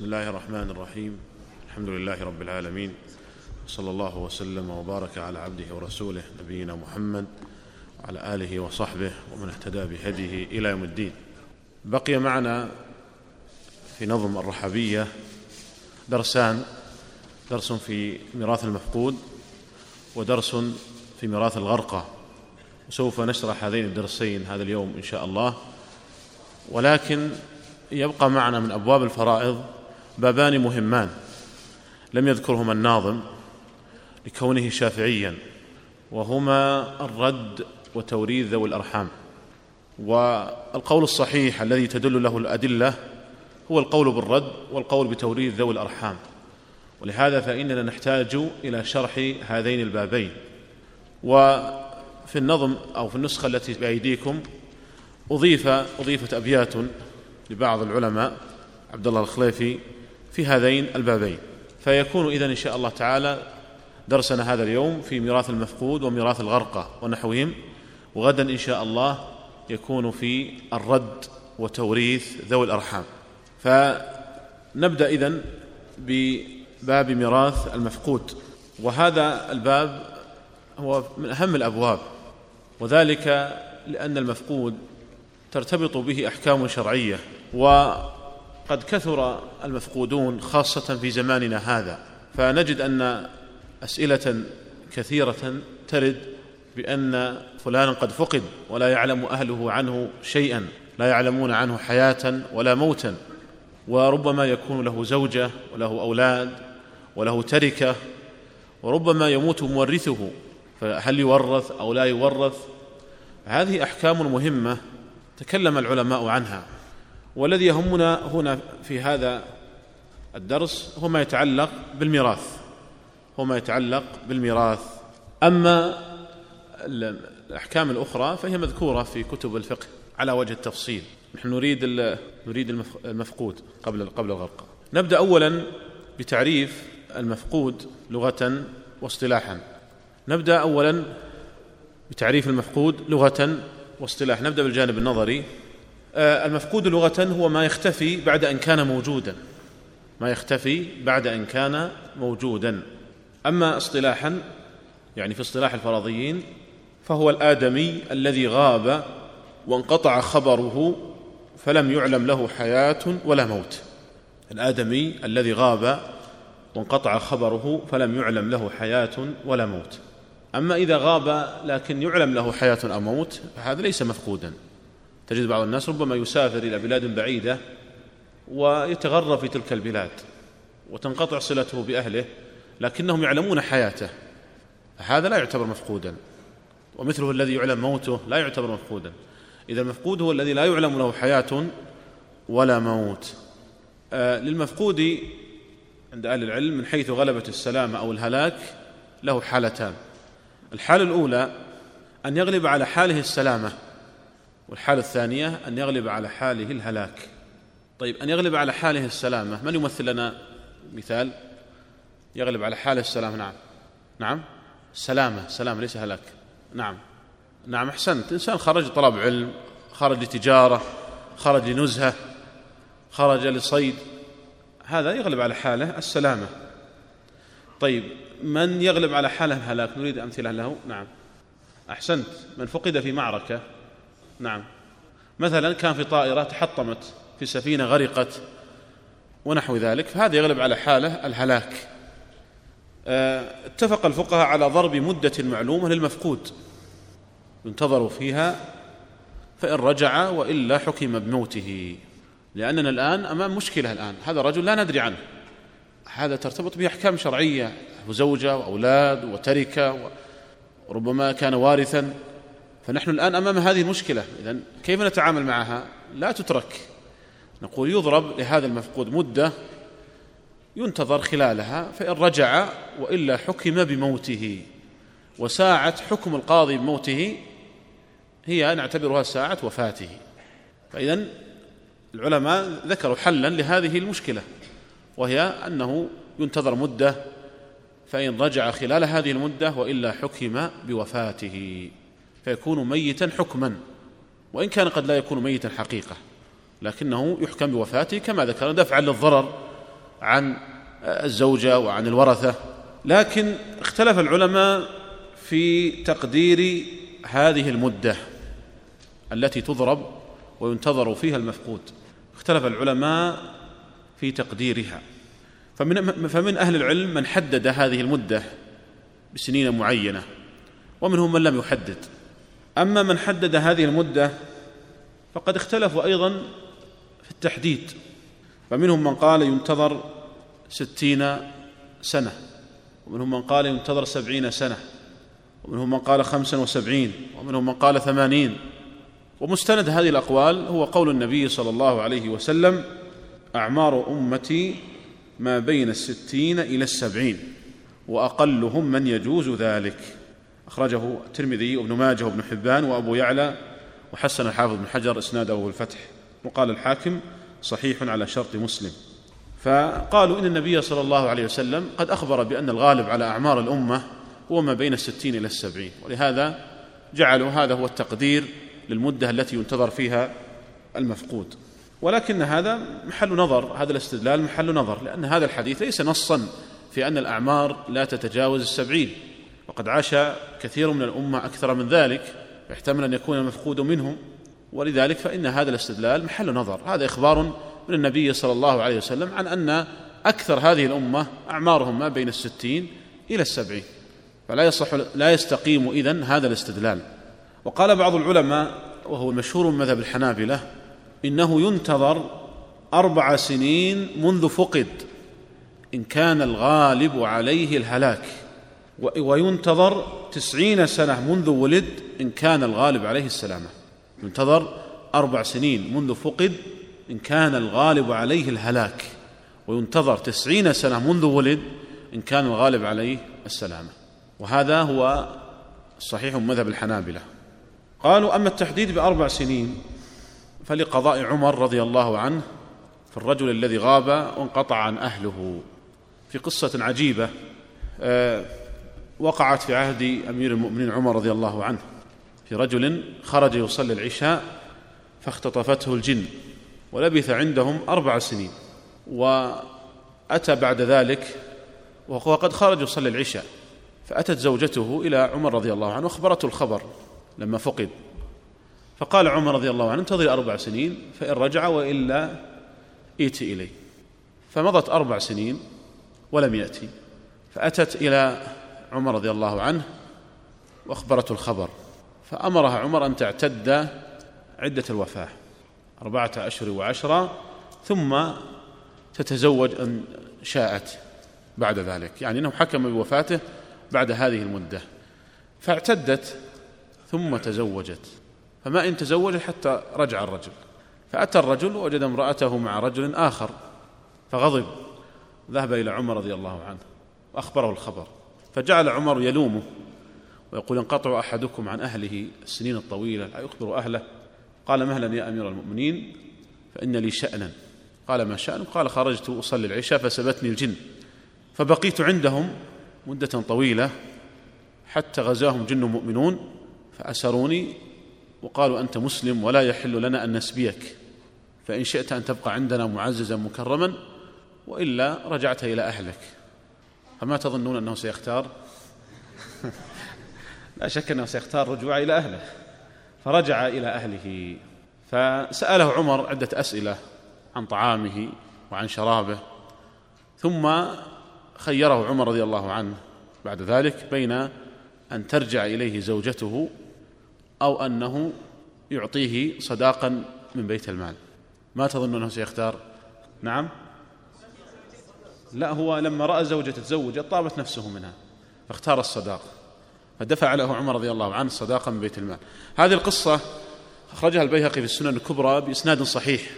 بسم الله الرحمن الرحيم. الحمد لله رب العالمين. صلى الله وسلم وبارك على عبده ورسوله نبينا محمد وعلى آله وصحبه ومن اهتدى بهديه إلى يوم الدين. بقي معنا في نظم الرحبيه درسان درس في ميراث المفقود ودرس في ميراث الغرقه وسوف نشرح هذين الدرسين هذا اليوم إن شاء الله. ولكن يبقى معنا من أبواب الفرائض بابان مهمان لم يذكرهما الناظم لكونه شافعيا وهما الرد وتوريث ذوي الأرحام. والقول الصحيح الذي تدل له الأدلة هو القول بالرد والقول بتوريث ذوي الأرحام. ولهذا فإننا نحتاج إلى شرح هذين البابين. وفي النظم أو في النسخة التي بأيديكم اضيف أضيفت أبيات لبعض العلماء عبد الله الخليفي في هذين البابين. فيكون اذا إن شاء الله تعالى درسنا هذا اليوم في ميراث المفقود وميراث الغرقه ونحوهم وغدا إن شاء الله يكون في الرد وتوريث ذوي الأرحام. فنبدأ إذن بباب ميراث المفقود. وهذا الباب هو من أهم الأبواب وذلك لأن المفقود ترتبط به أحكام شرعية وقد كثر المفقودون خاصة في زماننا هذا فنجد أن أسئلة كثيرة ترد بأن فلانا قد فقد ولا يعلم أهله عنه شيئا لا يعلمون عنه حياة ولا موتا وربما يكون له زوجة وله أولاد وله تركة وربما يموت مورثه فهل يورث أو لا يورث؟ هذه أحكام مهمة تكلم العلماء عنها. والذي يهمنا هنا في هذا الدرس هو ما يتعلق بالميراث. هو ما يتعلق بالميراث. أما الأحكام الأخرى فهي مذكورة في كتب الفقه على وجه التفصيل. نحن نريد نريد المفقود قبل قبل الغرق. نبدأ اولا بتعريف المفقود لغة واصطلاحا. نبدأ اولا بتعريف المفقود لغة واصطلاح. نبدأ بالجانب النظري. المفقود لغة هو ما يختفي بعد أن كان موجودا. ما يختفي بعد أن كان موجودا. أما اصطلاحا يعني في اصطلاح الفرضيين فهو الآدمي الذي غاب وانقطع خبره فلم يعلم له حياة ولا موت. الآدمي الذي غاب وانقطع خبره فلم يعلم له حياة ولا موت. أما إذا غاب لكن يعلم له حياة أو موت فهذا ليس مفقودا. تجد بعض الناس ربما يسافر إلى بلاد بعيدة ويتغرب في تلك البلاد وتنقطع صلته بأهله لكنهم يعلمون حياته. هذا لا يعتبر مفقودا. ومثله الذي يعلم موته لا يعتبر مفقودا. إذا المفقود هو الذي لا يعلم له حياة ولا موت. آه للمفقود عند أهل العلم من حيث غلبة السلامه أو الهلاك له حالتان. الحالة الأولى أن يغلب على حاله السلامة. والحاله الثانية أن يغلب على حاله الهلاك. طيب أن يغلب على حاله السلامة من يمثل لنا مثال؟ يغلب على حاله السلامة نعم. نعم؟ سلامة سلامة ليس هلاك. نعم. نعم أحسنت. إنسان خرج طلب علم خرج لتجارة خرج لنزهة خرج لصيد. هذا يغلب على حاله السلامة. طيب من يغلب على حاله الهلاك؟ نريد أمثلة له. نعم. أحسنت. من فقد في معركة. نعم. مثلا كان في طائرة تحطمت في سفينة غرقت ونحو ذلك فهذا يغلب على حالة الهلاك. آه، اتفق الفقهاء على ضرب مدة معلومة للمفقود. ينتظر فيها فإن رجع وإلا حكم بموته. لأننا الآن أمام مشكلة الآن هذا الرجل لا ندري عنه. هذا ترتبط به احكام شرعيه وزوجه وأولاد وتركة وربما كان وارثا. فنحن الآن أمام هذه المشكلة. اذا كيف نتعامل معها؟ لا تترك. نقول يضرب لهذا المفقود مدة ينتظر خلالها فإن رجع وإلا حكم بموته. وساعه حكم القاضي بموته هي نعتبرها ساعة وفاته. فاذا العلماء ذكروا حلا لهذه المشكلة وهي أنه ينتظر مدة فإن رجع خلال هذه المدة وإلا حكم بوفاته. فيكون ميتا حكما وإن كان قد لا يكون ميتا حقيقة لكنه يحكم بوفاته كما ذكر دفعا للضرر عن الزوجة وعن الورثة. لكن اختلف العلماء في تقدير هذه المدة التي تضرب وينتظر فيها المفقود. اختلف العلماء في تقديرها. فمن فمن أهل العلم من حدد هذه المدة بسنين معينة ومنهم من لم يحدد. أما من حدد هذه المدة فقد اختلفوا أيضا في التحديد فمنهم من قال ينتظر ستين سنة ومنهم من قال ينتظر سبعين سنة ومنهم من قال خمسا وسبعين ومنهم من قال ثمانين. ومستند هذه الأقوال هو قول النبي صلى الله عليه وسلم أعمار أمتي ما بين الستين إلى السبعين وأقلهم من يجوز ذلك. أخرجه الترمذي وابن ماجه وابن حبان وأبو يعلى وحسن الحافظ بن حجر إسناده في الفتح وقال الحاكم صحيح على شرط مسلم. فقالوا إن النبي صلى الله عليه وسلم قد أخبر بأن الغالب على أعمار الأمة هو ما بين الستين إلى السبعين ولهذا جعلوا هذا هو التقدير للمدة التي ينتظر فيها المفقود. ولكن هذا محل نظر هذا الاستدلال محل نظر لأن هذا الحديث ليس نصا في أن الأعمار لا تتجاوز السبعين. وقد عاش كثير من الأمة أكثر من ذلك يحتمل أن يكون المفقود منهم. ولذلك فإن هذا الاستدلال محل نظر. هذا إخبار من النبي صلى الله عليه وسلم عن أن أكثر هذه الأمة أعمارهم ما بين الستين إلى السبعين. فلا يصح لا يستقيم إذن هذا الاستدلال. وقال بعض العلماء وهو المشهور من مذهب الحنابلة إنه ينتظر أربع سنين منذ فقد إن كان الغالب عليه الهلاك. وينتظر تسعين سنة منذ ولد إن كان الغالب عليه السلامة. ينتظر أربع سنين منذ فقد إن كان الغالب عليه الهلاك. وينتظر تسعين سنة منذ ولد إن كان الغالب عليه السلامة. وهذا هو صحيح مذهب الحنابلة. قالوا أما التحديد بأربع سنين فلقضاء عمر رضي الله عنه في الرجل الذي غاب وانقطع عن أهله. في قصة عجيبة آه، وقعت في عهد أمير المؤمنين عمر رضي الله عنه في رجل خرج يصلي العشاء فاختطفته الجن ولبث عندهم أربع سنين وأتى بعد ذلك وهو قد خرج يصلي العشاء فأتت زوجته إلى عمر رضي الله عنه وأخبرته الخبر لما فقد فقال عمر رضي الله عنه انتظر أربع سنين فإن رجع وإلا ائت إليه فمضت أربع سنين ولم يأتي فأتت إلى عمر رضي الله عنه وأخبرته الخبر فأمرها عمر أن تعتد عدة الوفاة أربعة أشهر وعشرة ثم تتزوج أن شاءت بعد ذلك يعني أنه حكم بوفاته بعد هذه المدة فاعتدت ثم تزوجت فما إن تزوج حتى رجع الرجل فأتى الرجل ووجد امرأته مع رجل آخر فغضب ذهب إلى عمر رضي الله عنه وأخبره الخبر. فجعل عمر يلومه ويقول ينقطع أحدكم عن أهله السنين الطويلة لا يخبر أهله. قال مهلا يا أمير المؤمنين فإن لي شأنا. قال ما شأن قال خرجت أصلي العشاء فسبتني الجن. فبقيت عندهم مدة طويلة حتى غزاهم جن مؤمنون فأسروني وقالوا أنت مسلم ولا يحل لنا أن نسبيك. فإن شئت أن تبقى عندنا معززا مكرما وإلا رجعت إلى أهلك. فما تظنون أنه سيختار؟ لا شك أنه سيختار الرجوع إلى أهله. فرجع إلى أهله. فسأله عمر عدة أسئلة عن طعامه وعن شرابه ثم خيره عمر رضي الله عنه بعد ذلك بين أن ترجع إليه زوجته أو أنه يعطيه صداقا من بيت المال. ما تظن أنه سيختار؟ نعم. لا هو لما رأى زوجة تزوجت طابت نفسه منها فاختار الصداق فدفع له عمر رضي الله عنه صداقا من بيت المال. هذه القصة أخرجها البيهقي في السنن الكبرى بإسناد صحيح.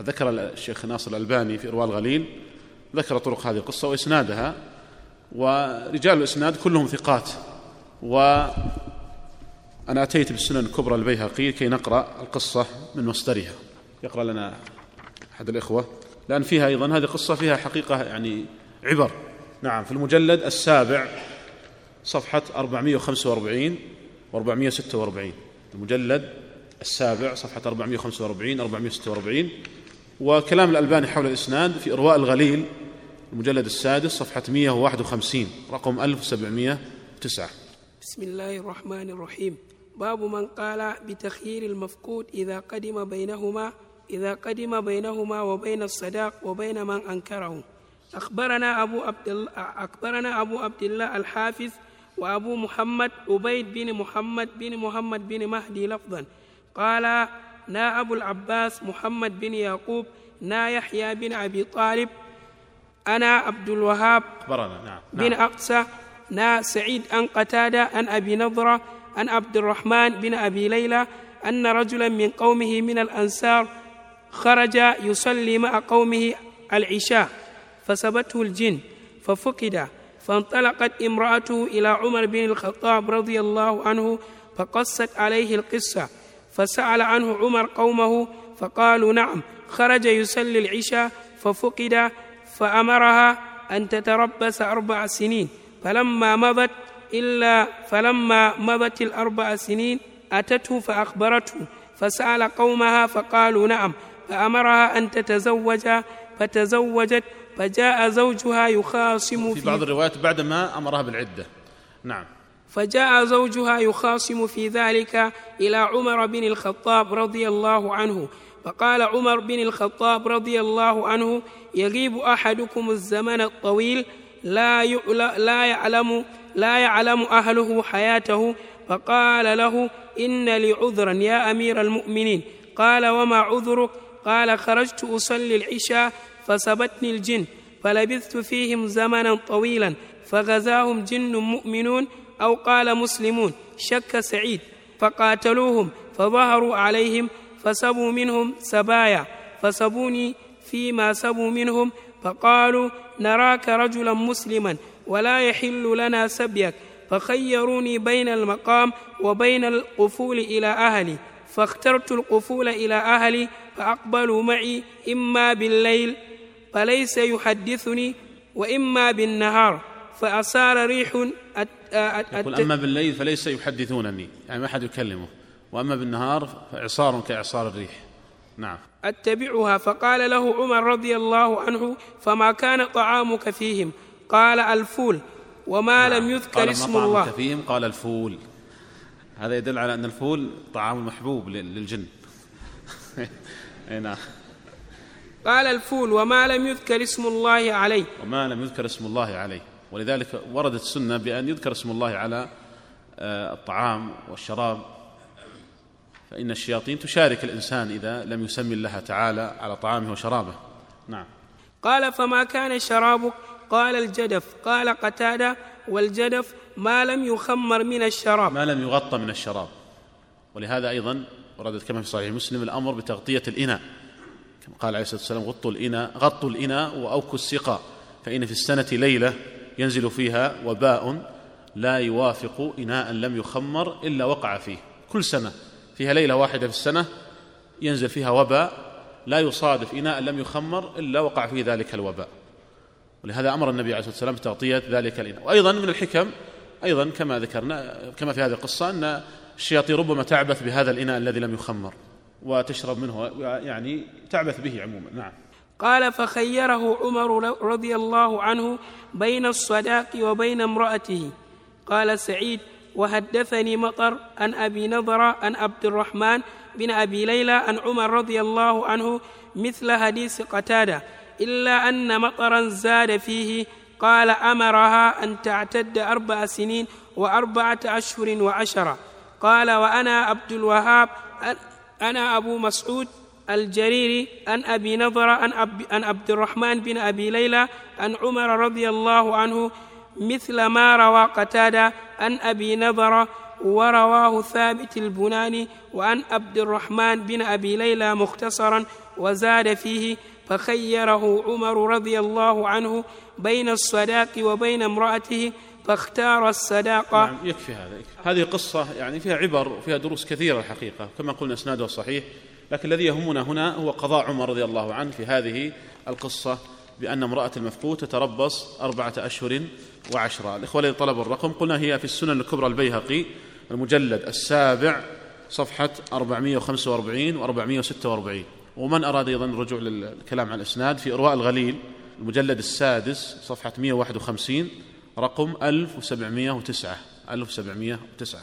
ذكر الشيخ ناصر الألباني في إرواء الغليل ذكر طرق هذه القصة وإسنادها ورجال الإسناد كلهم ثقات. و أنا أتيت بالسنن الكبرى البيهقي كي نقرأ القصة من مصدرها. يقرأ لنا أحد الإخوة. لأن فيها أيضا هذه قصة فيها حقيقة يعني عبر. نعم في المجلد السابع صفحة 445 و 446 المجلد السابع صفحة 445 446 وكلام الألباني حول الإسناد في إرواء الغليل المجلد السادس صفحة 151 رقم 1709 بسم الله الرحمن الرحيم. باب من قال بتخيير المفقود إذا قدم بينهما إذا قدم بينهما وبين الصداق وبين من أنكره أخبرنا أبو عبد الله أخبرنا أبو عبد الله الحافظ وأبو محمد عبيد بن محمد بن محمد بن مهدي لفظا قال نا أبو العباس محمد بن يعقوب نا يحيى بن أبي طالب أنا عبد الوهاب أخبرنا نعم, بن نعم. أقسى نا سعيد أن قتادة أن أبي نضرة أن عبد الرحمن بن أبي ليلى أن رجلا من قومه من الأنصار خرج يصلي مع قومه العشاء فسبته الجن ففقد فانطلقت امرأته إلى عمر بن الخطاب رضي الله عنه فقصت عليه القصة فسأل عنه عمر قومه فقالوا نعم خرج يصلي العشاء ففقد فأمرها أن تتربص أربع سنين فلما مضت إلا فلما مضت الأربع سنين أتته فأخبرته فسأل قومها فقالوا نعم فأمرها أن تتزوج فتزوجت فجاء زوجها يخاصم في بعض الروايات بعدما أمرها بالعدة. نعم. فجاء زوجها يخاصم في ذلك إلى عمر بن الخطاب رضي الله عنه. فقال عمر بن الخطاب رضي الله عنه يغيب أحدكم الزمن الطويل لا لا يعلم لا يعلم أهله حياته. فقال له إن لي عذرا يا أمير المؤمنين. قال وما عذرك؟ قال خرجت أصلي العشاء فسبتني الجن فلبثت فيهم زمنا طويلا فغزاهم جن مؤمنون أو قال مسلمون شك سعيد فقاتلوهم فظهروا عليهم فسبوا منهم سبايا فسبوني فيما سبوا منهم فقالوا نراك رجلا مسلما ولا يحل لنا سبيك فخيروني بين المقام وبين القفول إلى أهلي فاخترت القفول إلى أهلي فأقبلوا معي إما بالليل فليس يحدثني وإما بالنهار فأصار ريح يقول أما بالليل فليس يحدثونني. يعني ما أحد يكلمه. وأما بالنهار فإعصار كإعصار الريح. نعم. أتبعها. فقال له عمر رضي الله عنه فما كان طعامك فيهم؟ قال الفول وما نعم. لم يذكر قال اسم ما الله. فيهم؟ قال الفول. هذا يدل على أن الفول طعام محبوب للجن. نعم. قال الفول وما لم يذكر اسم الله عليه. وما لم يذكر اسم الله عليه. ولذلك وردت السنة بأن يذكر اسم الله على آه، الطعام والشراب. فإن الشياطين تشارك الإنسان إذا لم يسمي الله تعالى على طعامه وشرابه. نعم. قال فما كان شرابك؟ قال الجدف. قال قتادة والجدف ما لم يخمر من الشراب. ما لم يغطى من الشراب. ولهذا أيضا وردت كما في صحيح مسلم الأمر بتغطية الإناء. كما قال عليه الصلاة والسلام غطوا الإناء غطوا الإناء وأوكوا السقاء. فإن في السنة ليلة ينزل فيها وباء لا يوافق إناء لم يخمر إلا وقع فيه. كل سنة فيها ليلة واحدة في السنة ينزل فيها وباء لا يصادف إناء لم يخمر إلا وقع فيه ذلك الوباء. ولهذا أمر النبي عليه الصلاة والسلام بتغطية ذلك الإناء. وأيضا من الحكم أيضا كما ذكرنا كما في هذه القصة أن الشياطين ربما تعبث بهذا الإناء الذي لم يخمر وتشرب منه يعني تعبث به عموما. نعم. قال فخيره عمر رضي الله عنه بين الصداق وبين امرأته. قال سعيد وحدثني مطر عن أبي نضر عن عبد الرحمن بن أبي ليلى عن عمر رضي الله عنه مثل حديث قتادة. إلا أن مطرا زاد فيه قال أمرها أن تعتد أربع سنين وأربعة أشهر وعشرة. قال وأنا عبد الوهاب أنا أبو مسعود الجريري عن أبي نضر عن, عن عبد الرحمن بن أبي ليلى عن عمر رضي الله عنه مثل ما روى قتادة عن أبي نضر ورواه ثابت البناني وعن عبد الرحمن بن أبي ليلى مختصرا وزاد فيه فخيره عمر رضي الله عنه بين الصداق وبين امرأته فاختار الصداقة. نعم يكفي هذا يكفي. هذه قصة يعني فيها عبر وفيها دروس كثيرة الحقيقة كما قلنا إسنادها صحيح لكن الذي يهمنا هنا هو قضاء عمر رضي الله عنه في هذه القصة بأن امرأة المفقود تتربص أربعة أشهر وعشرة. الإخوة الذين طلبوا الرقم قلنا هي في السنن الكبرى البيهقي المجلد السابع صفحة 445 و 446 ومن أراد أيضا الرجوع للكلام عن الإسناد في إرواء الغليل المجلد السادس صفحة 151 رقم 1709 1709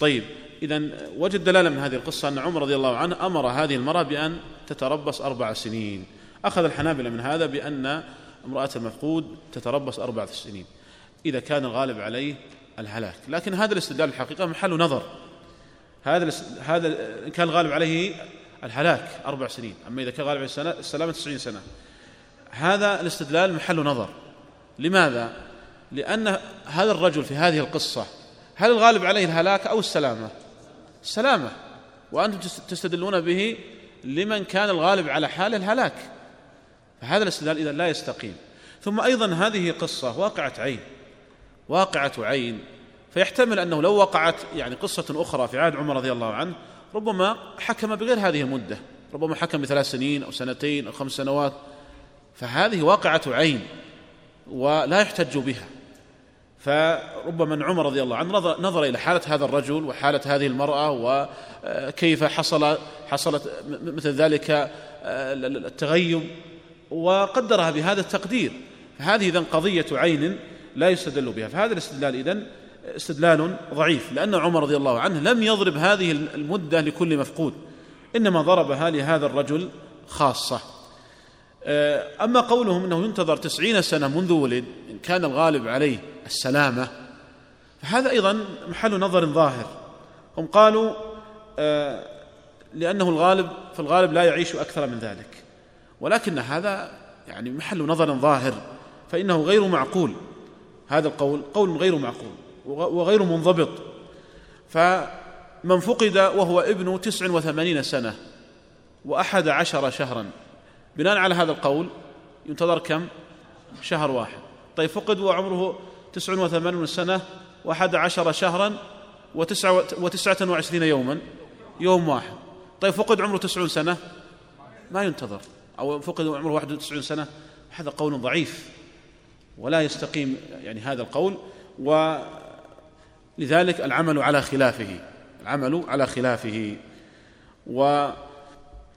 طيب إذا وجد دلالة من هذه القصة أن عمر رضي الله عنه أمر هذه المرأة بأن تتربص أربع سنين. أخذ الحنابلة من هذا بأن امرأة المفقود تتربص أربع سنين. إذا كان الغالب عليه الهلاك. لكن هذا الاستدلال الحقيقة محل نظر. هذا هذا كان الغالب عليه الهلاك أربع سنين. أما إذا كان غالب عليه السلامة تسعين سنة. هذا الاستدلال محل نظر. لماذا؟ لأن هذا الرجل في هذه القصة هل الغالب عليه الهلاك أو السلامة؟ السلامة وأنتم تستدلون به لمن كان الغالب على حاله الهلاك. فهذا الاستدلال إذا لا يستقيم. ثم أيضا هذه قصة واقعة عين واقعة عين. فيحتمل أنه لو وقعت يعني قصة أخرى في عهد عمر رضي الله عنه ربما حكم بغير هذه المدة. ربما حكم بثلاث سنين أو سنتين أو خمس سنوات. فهذه واقعة عين ولا يحتج بها. فربما عمر رضي الله عنه نظر, نظر إلى حالة هذا الرجل وحالة هذه المرأة وكيف حصل حصلت مثل ذلك آه، التغيب وقدرها بهذا التقدير. فهذه اذا قضية عين لا يستدل بها. فهذا الاستدلال إذن استدلال ضعيف لأن عمر رضي الله عنه لم يضرب هذه المدة لكل مفقود إنما ضربها لهذا الرجل خاصة. آه، أما قولهم إنه ينتظر تسعين سنة منذ ولد إن كان الغالب عليه السلامة. فهذا أيضا محل نظر ظاهر. هم قالوا آه، لأنه الغالب في الغالب لا يعيش أكثر من ذلك. ولكن هذا يعني محل نظر ظاهر فإنه غير معقول. هذا القول قول غير معقول وغير منضبط. فمن فقد وهو ابن تسع وثمانين سنة وأحد عشر شهرا. بناء على هذا القول ينتظر كم؟ شهر واحد. طيب فقد وعمره تسع وثمانون سنة وأحد عشر شهرا وتسعة, وتسعة وعشرين يوما يوم واحد. طيب فقد عمره تسعون سنة؟ ما ينتظر. أو فقد عمره واحد وتسعون سنة؟ هذا قول ضعيف ولا يستقيم يعني هذا القول ولذلك العمل على خلافه العمل على خلافه. و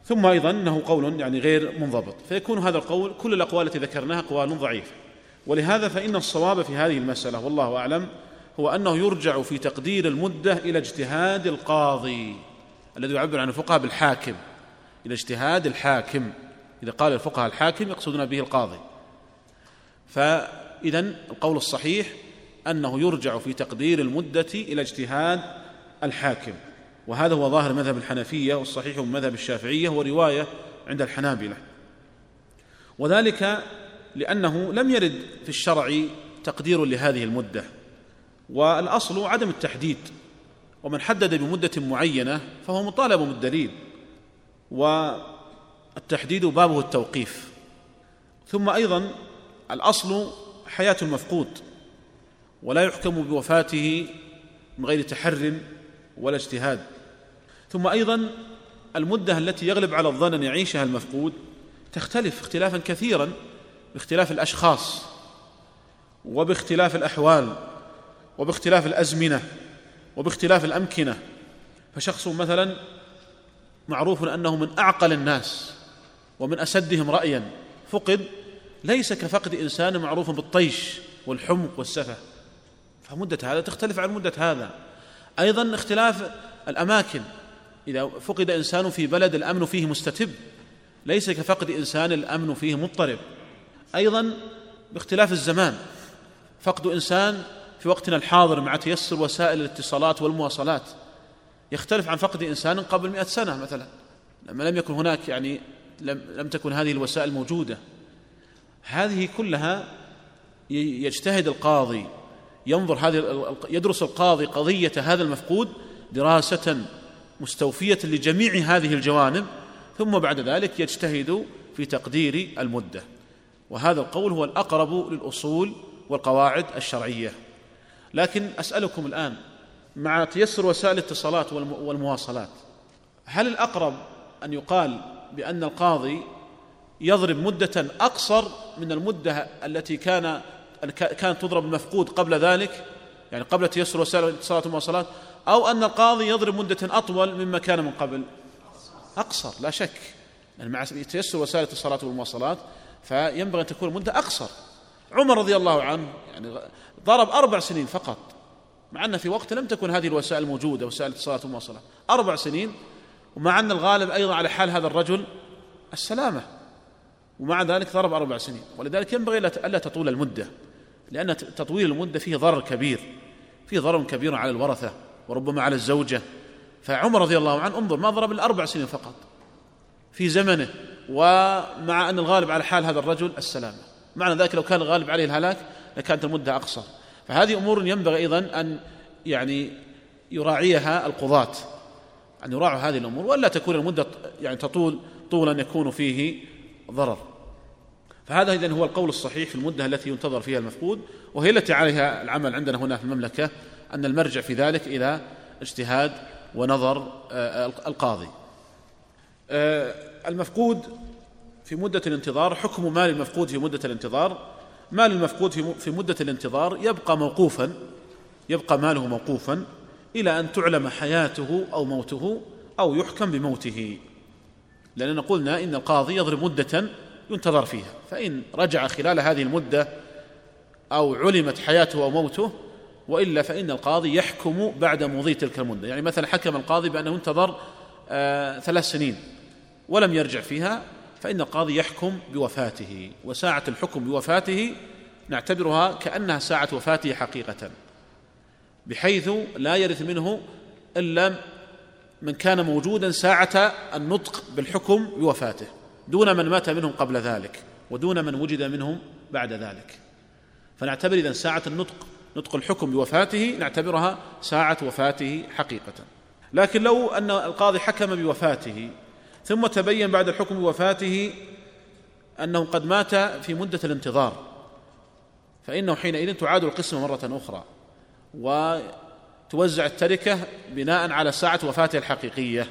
ثم أيضا إنه قول يعني غير منضبط. فيكون هذا القول كل الأقوال التي ذكرناها اقوال ضعيفه ولهذا فإن الصواب في هذه المسألة والله أعلم هو أنه يرجع في تقدير المدة إلى اجتهاد القاضي الذي يعبر عن الفقهاء بالحاكم إلى اجتهاد الحاكم. إذا قال الفقهاء الحاكم يقصدون به القاضي. فإذا القول الصحيح أنه يرجع في تقدير المدة إلى اجتهاد الحاكم. وهذا هو ظاهر مذهب الحنفية والصحيح من مذهب الشافعية وروايه عند الحنابلة. وذلك لأنه لم يرد في الشرع تقدير لهذه المدة والأصل عدم التحديد ومن حدد بمدة معينة فهو مطالب بالدليل والتحديد بابه التوقيف. ثم أيضا الأصل حياة المفقود ولا يحكم بوفاته من غير تحر ولا اجتهاد. ثم أيضا المدة التي يغلب على الظن أن يعيشها المفقود تختلف اختلافا كثيرا باختلاف الأشخاص وباختلاف الأحوال وباختلاف الأزمنة وباختلاف الأمكنة فشخص مثلا معروف أنه من أعقل الناس ومن أسدهم رايا فقد ليس كفقد إنسان معروف بالطيش والحمق والسفه. فمدة هذا تختلف عن مدة هذا. أيضا اختلاف الأماكن. إذا فقد إنسان في بلد الأمن فيه مستتب ليس كفقد إنسان الأمن فيه مضطرب. أيضا باختلاف الزمان. فقد إنسان في وقتنا الحاضر مع تيسر وسائل الاتصالات والمواصلات يختلف عن فقد إنسان قبل مئة سنة مثلا. لما لم يكن هناك يعني لم, لم تكن هذه الوسائل موجودة. هذه كلها يجتهد القاضي ينظر هذه يدرس القاضي قضية هذا المفقود دراسة مستوفية لجميع هذه الجوانب ثم بعد ذلك يجتهد في تقدير المدة. وهذا القول هو الأقرب للأصول والقواعد الشرعية. لكن أسألكم الآن مع تيسر وسائل الاتصالات والمواصلات هل الأقرب أن يقال بأن القاضي يضرب مدة أقصر من المدة التي كان كانت تضرب المفقود قبل ذلك؟ يعني قبل تيسر وسائل الاتصالات والمواصلات؟ أو أن القاضي يضرب مدة أطول مما كان من قبل؟ أقصر لا شك. يعني مع تيسر وسائل الاتصالات والمواصلات فينبغي أن تكون المدة أقصر. عمر رضي الله عنه يعني ضرب أربع سنين فقط مع أن في وقت لم تكن هذه الوسائل موجودة وسائل الاتصالات المواصلة أربع سنين ومع أن الغالب أيضا على حال هذا الرجل السلامة. ومع ذلك ضرب أربع سنين. ولذلك ينبغي ألا تطول المدة لأن تطويل المدة فيه ضرر كبير فيه ضرر كبير على الورثة وربما على الزوجة. فعمر رضي الله عنه انظر ما ضرب الأربع سنين فقط. في زمنه ومع أن الغالب على حال هذا الرجل السلامة. معنى ذلك لو كان الغالب عليه الهلاك لكانت المدة أقصر. فهذه أمور ينبغي أيضا أن يعني يراعيها القضاة أن يراعوا هذه الأمور وألا تكون المدة يعني تطول طولا يكون فيه ضرر. فهذا إذن هو القول الصحيح في المدة التي ينتظر فيها المفقود وهي التي عليها العمل عندنا هنا في المملكة أن المرجع في ذلك إلى اجتهاد ونظر آه، القاضي. آه، المفقود في مدة الانتظار حكم مال المفقود في مدة الانتظار. مال المفقود في مدة الانتظار يبقى موقوفا يبقى ماله موقوفا إلى أن تعلم حياته أو موته أو يحكم بموته. لأننا قلنا إن القاضي يضرب مدة ينتظر فيها. فإن رجع خلال هذه المدة أو علمت حياته أو موته وإلا فإن القاضي يحكم بعد مضي تلك المدة. يعني مثلا حكم القاضي بأنه انتظر آه ثلاث سنين. ولم يرجع فيها فإن القاضي يحكم بوفاته وساعة الحكم بوفاته نعتبرها كأنها ساعة وفاته حقيقة بحيث لا يرث منه إلا من كان موجودا ساعة النطق بالحكم بوفاته دون من مات منهم قبل ذلك ودون من وجد منهم بعد ذلك. فنعتبر إذا ساعة النطق نطق الحكم بوفاته نعتبرها ساعة وفاته حقيقة. لكن لو أن القاضي حكم بوفاته ثم تبين بعد الحكم بوفاته أنه قد مات في مدة الانتظار فإنه حينئذ تعاد القسمة مرة أخرى وتوزع التركة بناء على ساعة وفاته الحقيقية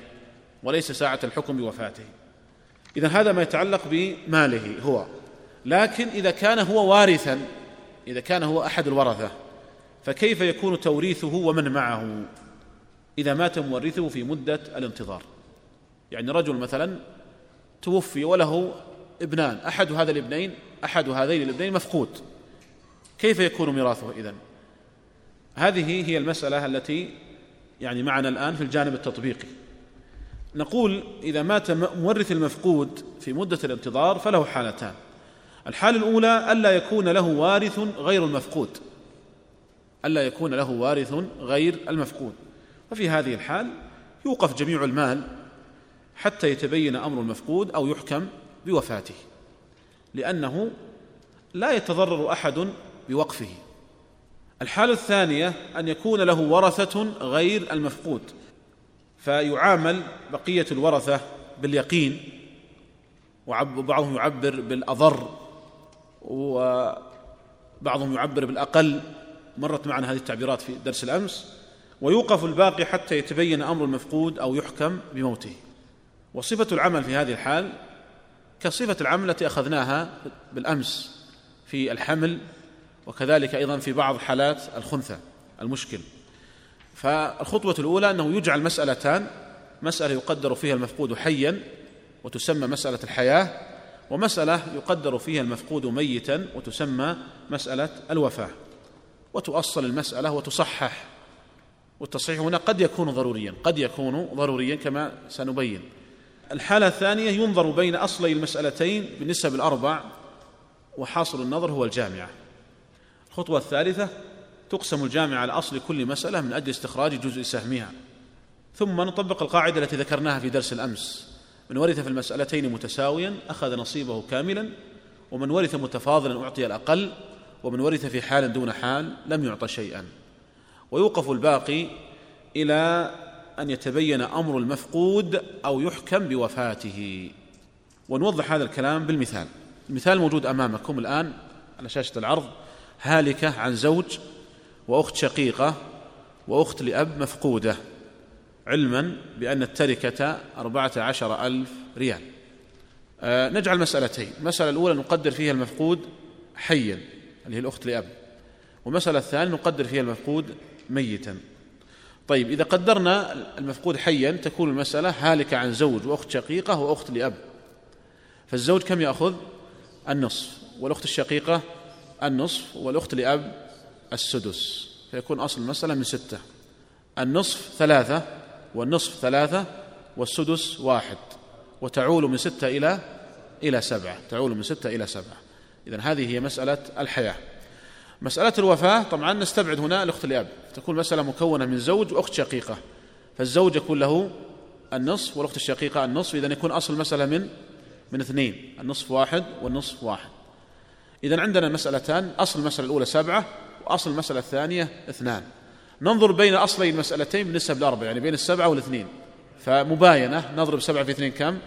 وليس ساعة الحكم بوفاته. إذا هذا ما يتعلق بماله هو. لكن إذا كان هو وارثا إذا كان هو أحد الورثة فكيف يكون توريثه ومن معه؟ إذا مات مورثه في مدة الانتظار. يعني رجل مثلا توفي وله ابنان أحد هذا الابنين أحد هذين الابنين مفقود. كيف يكون ميراثه إذن؟ هذه هي المسألة التي يعني معنا الآن في الجانب التطبيقي. نقول إذا مات مورث المفقود في مدة الانتظار فله حالتان. الحالة الأولى ألا يكون له وارث غير المفقود. ألا يكون له وارث غير المفقود. ففي هذه الحال يوقف جميع المال حتى يتبين أمر المفقود أو يحكم بوفاته لأنه لا يتضرر أحد بوقفه. الحالة الثانية أن يكون له ورثة غير المفقود فيعامل بقية الورثة باليقين وبعضهم يعبر بالأضر وبعضهم يعبر بالأقل مرت معنا هذه التعبيرات في درس الأمس ويوقف الباقي حتى يتبين أمر المفقود أو يحكم بموته. وصفة العمل في هذه الحال كصفة العمل التي أخذناها بالأمس في الحمل وكذلك أيضا في بعض حالات الخنثى المشكل. فالخطوة الأولى أنه يجعل مسألتان مسألة يقدر فيها المفقود حيا وتسمى مسألة الحياة ومسألة يقدر فيها المفقود ميتا وتسمى مسألة الوفاة. وتؤصل المسألة وتصحح والتصحيح هنا قد يكون ضروريا قد يكون ضروريا كما سنبين. الحالة الثانية ينظر بين أصلي المسألتين بالنسب الأربع وحاصل النظر هو الجامعة. الخطوة الثالثة تقسم الجامعة على أصل كل مسألة من أجل استخراج جزء سهمها. ثم نطبق القاعدة التي ذكرناها في درس الأمس. من ورث في المسألتين متساويا أخذ نصيبه كاملا ومن ورث متفاضلا أعطي الأقل ومن ورث في حال دون حال لم يعط شيئا. ويوقف الباقي إلى أن يتبين أمر المفقود أو يحكم بوفاته. ونوضح هذا الكلام بالمثال. المثال موجود أمامكم الآن على شاشة العرض. هالكة عن زوج وأخت شقيقة وأخت لأب مفقودة علما بأن التركة أربعة عشر ألف ريال. أه نجعل مسألتين. المسألة الأولى نقدر فيها المفقود حيا اللي هي الأخت لأب. والمسألة الثانية نقدر فيها المفقود ميتا. طيب إذا قدرنا المفقود حيا تكون المسألة هالكة عن زوج وأخت شقيقة وأخت لأب. فالزوج كم يأخذ؟ النصف. والأخت الشقيقة النصف والأخت لأب السدس. فيكون أصل المسألة من ستة. النصف ثلاثة والنصف ثلاثة والسدس واحد. وتعول من ستة إلى إلى سبعة. تعول من ستة إلى سبعة. إذن هذه هي مسألة الحياة. مسألة الوفاة طبعا نستبعد هنا الأخت الأب تكون مسألة مكونة من زوج وأخت شقيقة. فالزوج يكون له النصف والأخت الشقيقة النصف إذا يكون أصل المسألة من من اثنين النصف واحد والنصف واحد. إذا عندنا مسألتان أصل المسألة الأولى سبعة وأصل المسألة الثانية اثنان. ننظر بين أصلي المسألتين بالنسبة لأربعة يعني بين السبعة والاثنين. فمباينة نضرب سبعة في اثنين كم؟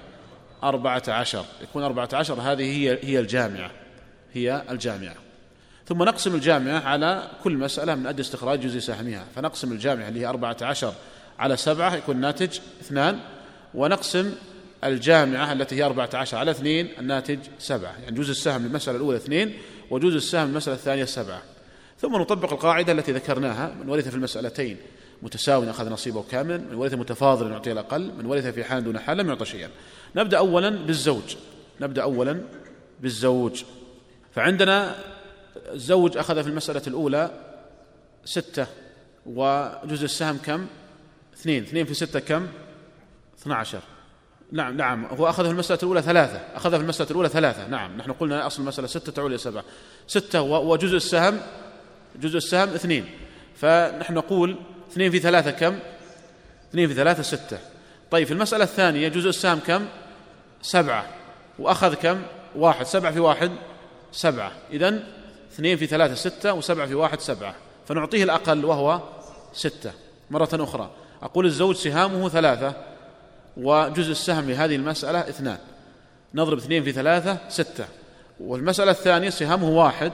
أربعة عشر. يكون أربعة عشر هذه هي هي الجامعة هي الجامعة. ثم نقسم الجامعة على كل مسألة من أجل استخراج جزء سهمها فنقسم الجامعة اللي هي أربعة عشر على سبعة يكون ناتج اثنان. ونقسم الجامعة التي هي أربعة عشر على اثنين الناتج سبعة. يعني جزء السهم للمسألة الأولى اثنين وجزء السهم للمسألة الثانية سبعة. ثم نطبق القاعدة التي ذكرناها. من ورث في المسألتين متساوي أخذ نصيبه كاملا من ورث متفاضل يعطي الأقل من ورث في حال دون حال لم يعطى شيئا. نبدأ أولا بالزوج. نبدأ أولا بالزوج. فعندنا الزوج أخذ في المسألة الأولى ستة وجزء السهم كم؟ اثنين. اثنين في ستة كم؟ اثنى عشر نعم نعم. هو أخذ في المسألة الأولى ثلاثة. أخذ في المسألة الأولى ثلاثة. نعم. نحن قلنا أصل المسألة ستة تعود إلى سبعة. ستة وجزء السهم جزء السهم اثنين. فنحن نقول اثنين في ثلاثة كم؟ اثنين في ثلاثة ستة. طيب في المسألة الثانية جزء السهم كم؟ سبعة. وأخذ كم؟ واحد. سبعة في واحد سبعة. إذن اثنين في ثلاثة ستة وسبعة في واحد سبعة. فنعطيه الأقل وهو ستة. مرة أخرى. أقول الزوج سهامه ثلاثة وجزء السهم لهذه المسألة اثنان. نضرب اثنين في ثلاثة ستة. والمسألة الثانية سهامه واحد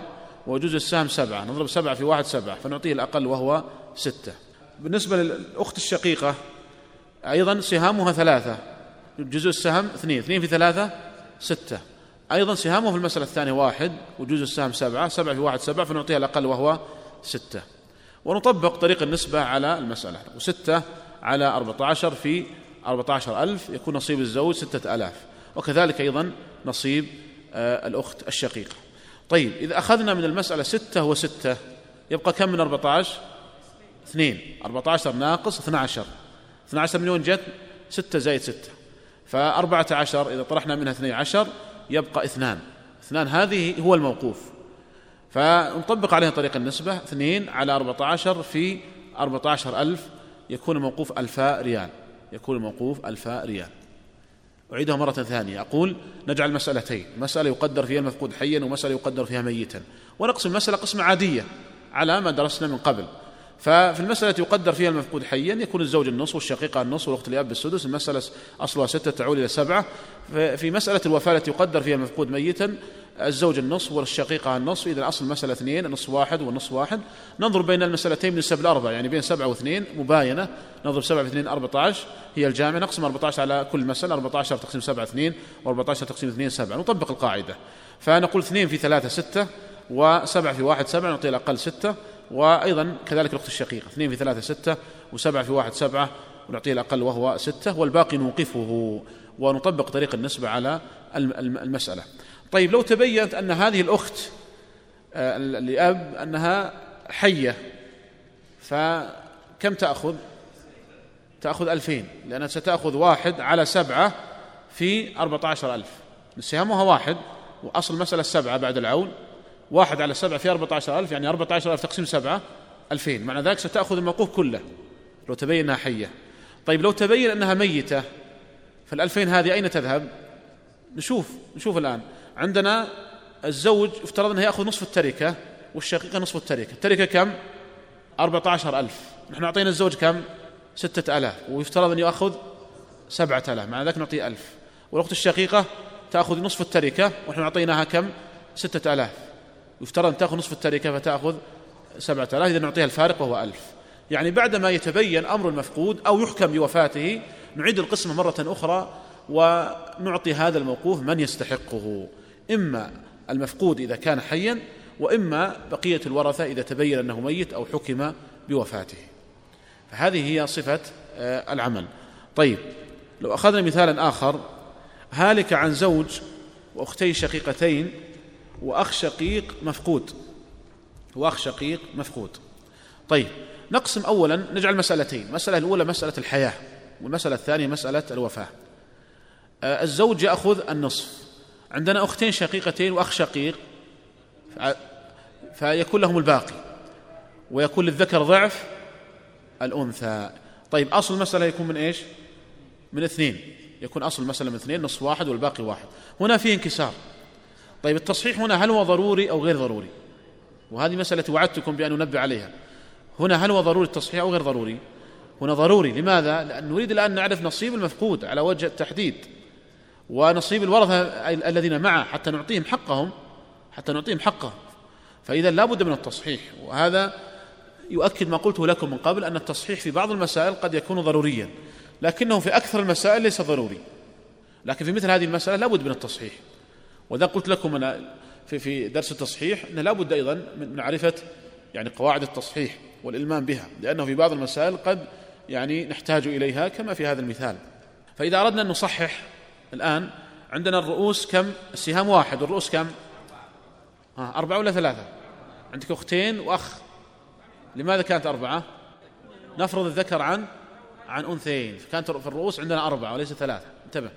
وجزء السهم سبعة. نضرب سبعة في واحد سبعة. فنعطيه الأقل وهو ستة. بالنسبة للأخت الشقيقة أيضا سهامها ثلاثة. جزء السهم اثنين. اثنين في ثلاثة ستة. أيضا سهامه في المسألة الثانية واحد وجزء السهم سبعة سبعة في واحد سبعة فنعطيها الأقل وهو ستة. ونطبق طريق النسبة على المسألة. وستة على أربعة عشر في أربعة عشر ألف يكون نصيب الزوج ستة ألاف. وكذلك أيضا نصيب آه، الأخت الشقيقة. طيب إذا أخذنا من المسألة ستة وستة يبقى كم من أربعة عشر اثنين. أربعة عشر ناقص اثنى عشر اثنى عشر وين جت ستة زائد ستة. فأربعة عشر إذا طرحنا منها اثني عشر يبقى اثنان. اثنان هذه هو الموقوف. فنطبق عليها طريق النسبة اثنين على أربعة عشر في أربعة عشر ألف يكون الموقوف ألفاء ريال. يكون الموقوف ألفاء ريال. أعيدها مرة ثانية. أقول نجعل مسألتين. مسألة يقدر فيها المفقود حيا ومسألة يقدر فيها ميتا. ونقسم المسألة قسمة عادية على ما درسنا من قبل. ففي المسألة يقدر فيها المفقود حيا يكون الزوج النص والشقيقة النص والأخت الأب بالسدس المسألة أصلها ستة تعود إلى سبعة. في مسألة الوفاة التي يقدر فيها المفقود ميتا الزوج النص والشقيقة النص إذا أصل المسألة اثنين النص واحد والنص واحد. ننظر بين المسألتين من السبع أربعة يعني بين سبعة واثنين مباينة. نضرب سبعة في اثنين أربعة عشر هي الجامعة. نقسم أربعة عشر على كل مسألة أربعة عشر تقسيم سبعة اثنين وأربعة عشر تقسيم اثنين سبعة. نطبق القاعدة. فنقول اثنين في ثلاثة ستة وسبعة في واحد سبعة نعطي الأقل ستة. وأيضا كذلك الأخت الشقيقة اثنين في ثلاثة ستة وسبعة في واحد سبعة ونعطيه الأقل وهو ستة والباقي نوقفه ونطبق طريق النسبة على المسألة. طيب لو تبينت أن هذه الأخت آه، لأب أنها حية فكم تأخذ؟ تأخذ ألفين لأنها ستأخذ واحد على سبعة في أربعة عشر ألف. سهامها واحد وأصل المسألة السبعة بعد العون. واحد على سبعة في أربعة عشر ألف يعني أربعة عشر ألف تقسيم سبعة ألفين. معنى ذلك ستأخذ الموقوف كله لو تبين أنها حية. طيب لو تبين أنها ميتة فالألفين هذه أين تذهب؟ نشوف نشوف الآن. عندنا الزوج افترض أنه يأخذ نصف التركة والشقيقة نصف التركة. التركة كم؟ أربعة عشر ألف. نحن أعطينا الزوج كم؟ ستة ألاف. ويفترض أن يأخذ سبعة ألاف. مع ذلك نعطيه ألف. والأخت الشقيقة تأخذ نصف التركة ونحن أعطيناها كم؟ ستة ألاف. يفترض أن تأخذ نصف التركة فتأخذ سبعة آلاف. إذا نعطيها الفارق وهو ألف. يعني بعدما يتبين أمر المفقود أو يحكم بوفاته نعيد القسمة مرة أخرى ونعطي هذا الموقوف من يستحقه. إما المفقود إذا كان حيا وإما بقية الورثة إذا تبين أنه ميت أو حكم بوفاته. فهذه هي صفة آه، العمل. طيب لو أخذنا مثالا آخر هالك عن زوج وأختي شقيقتين وأخ شقيق مفقود. وأخ شقيق مفقود. طيب نقسم أولا نجعل مسألتين. المسألة الأولى مسألة الحياة والمسألة الثانية مسألة الوفاة. آه، الزوج يأخذ النصف. عندنا أختين شقيقتين وأخ شقيق فيكون لهم الباقي. ويكون للذكر ضعف الأنثى. طيب أصل المسألة يكون من إيش؟ من اثنين. يكون أصل المسألة من اثنين نصف واحد والباقي واحد. هنا فيه انكسار. طيب التصحيح هنا هل هو ضروري أو غير ضروري؟ وهذه مسألة وعدتكم بأن ننبه عليها. هنا هل هو ضروري التصحيح أو غير ضروري؟ هنا ضروري. لماذا؟ لأن نريد الآن نعرف نصيب المفقود على وجه التحديد ونصيب الورثة الذين معه حتى نعطيهم حقهم حتى نعطيهم حقهم. فإذا لا بد من التصحيح وهذا يؤكد ما قلته لكم من قبل أن التصحيح في بعض المسائل قد يكون ضروريا لكنه في أكثر المسائل ليس ضروري. لكن في مثل هذه المسألة لا بد من التصحيح. وإذا قلت لكم أنا في في درس التصحيح أنه لا بد أيضا من معرفة يعني قواعد التصحيح والإلمام بها لأنه في بعض المسائل قد يعني نحتاج إليها كما في هذا المثال. فإذا أردنا أن نصحح الآن عندنا الرؤوس كم؟ السهام واحد والرؤوس كم؟ ها أربعة ولا ثلاثة؟ عندك أختين وأخ. لماذا كانت أربعة؟ نفرض الذكر عن عن أنثيين كانت في الرؤوس عندنا أربعة وليس ثلاثة. انتبه.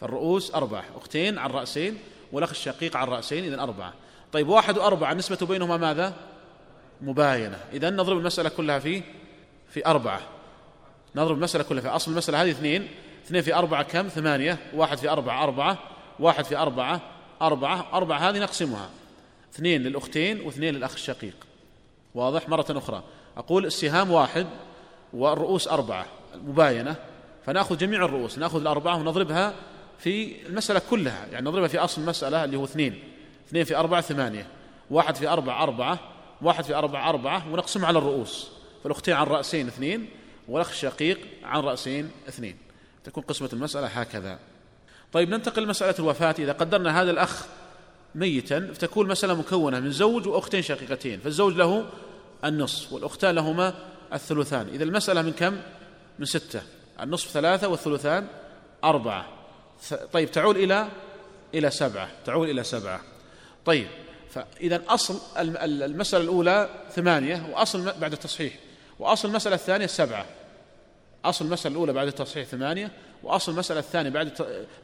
فالرؤوس أربعة أختين عن رأسين والأخ الشقيق عن رأسين إذن أربعة. طيب واحد وأربعة النسبة بينهما ماذا؟ مباينة. إذا نضرب المسألة كلها في في أربعة. نضرب المسألة كلها في أصل المسألة هذه اثنين. اثنين في أربعة كم؟ ثمانية. واحد في أربعة أربعة. واحد في أربعة أربعة. أربعة هذه نقسمها. اثنين للأختين واثنين للأخ الشقيق. واضح؟ مرة أخرى. أقول السهام واحد والرؤوس أربعة. مباينة. فنأخذ جميع الرؤوس. نأخذ الأربعة ونضربها في المسألة كلها يعني نضربها في أصل المسألة اللي هو اثنين. اثنين في أربعة ثمانية. واحد في أربعة أربعة. واحد في أربعة أربعة. ونقسمها على الرؤوس. فالأختين عن رأسين اثنين والأخ الشقيق عن رأسين اثنين. تكون قسمة المسألة هكذا. طيب ننتقل لمسألة الوفاة. إذا قدرنا هذا الأخ ميتا فتكون المسألة مكونة من زوج وأختين شقيقتين. فالزوج له النصف والأختان لهما الثلثان. إذا المسألة من كم؟ من ستة. النصف ثلاثة والثلثان أربعة. طيب تعول إلى إلى سبعة. تعول إلى سبعة. طيب فإذا أصل المسألة الأولى ثمانية وأصل بعد التصحيح. وأصل المسألة الثانية سبعة. أصل المسألة الأولى بعد التصحيح ثمانية وأصل المسألة الثانية بعد